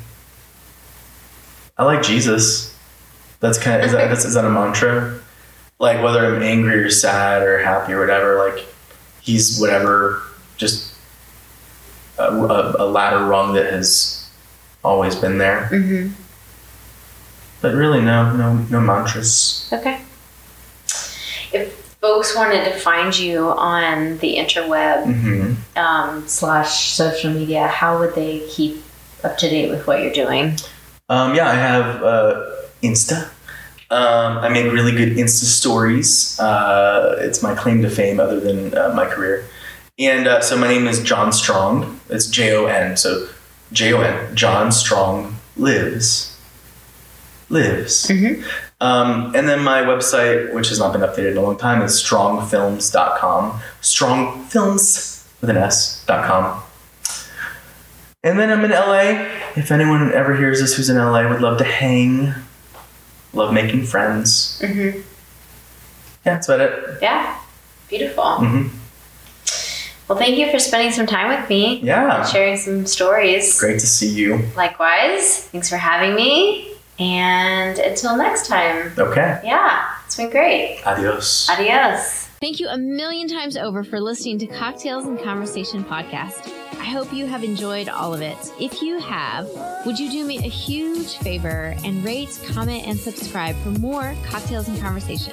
I like Jesus. That's kind of is that, is that a mantra? Like whether I'm angry or sad or happy or whatever, like he's whatever, just a, a, ladder rung that has always been there. Mm-hmm. But really, no, no, no mantras. Okay. If folks wanted to find you on the interweb hmm um, slash social media, how would they keep up to date with what you're doing? Um, yeah, I have uh, Insta. Um, I make really good Insta stories. Uh, it's my claim to fame, other than uh, my career. And uh, so my name is Jon Strong. It's J O N. So J O N. Jon Strong lives. Lives. Mhm. Um, and then my website, which has not been updated in a long time, is strongfilms.com. Strongfilms with an S.com. And then I'm in LA. If anyone ever hears this who's in LA, would love to hang. Love making friends. Mm-hmm. Yeah, that's about it. Yeah. Beautiful. hmm Well, thank you for spending some time with me. Yeah. And sharing some stories. Great to see you. Likewise. Thanks for having me. And until next time. Okay. Yeah. It's been great. Adios. Adios. Thank you a million times over for listening to Cocktails and Conversation podcast. I hope you have enjoyed all of it. If you have, would you do me a huge favor and rate, comment, and subscribe for more Cocktails and Conversation?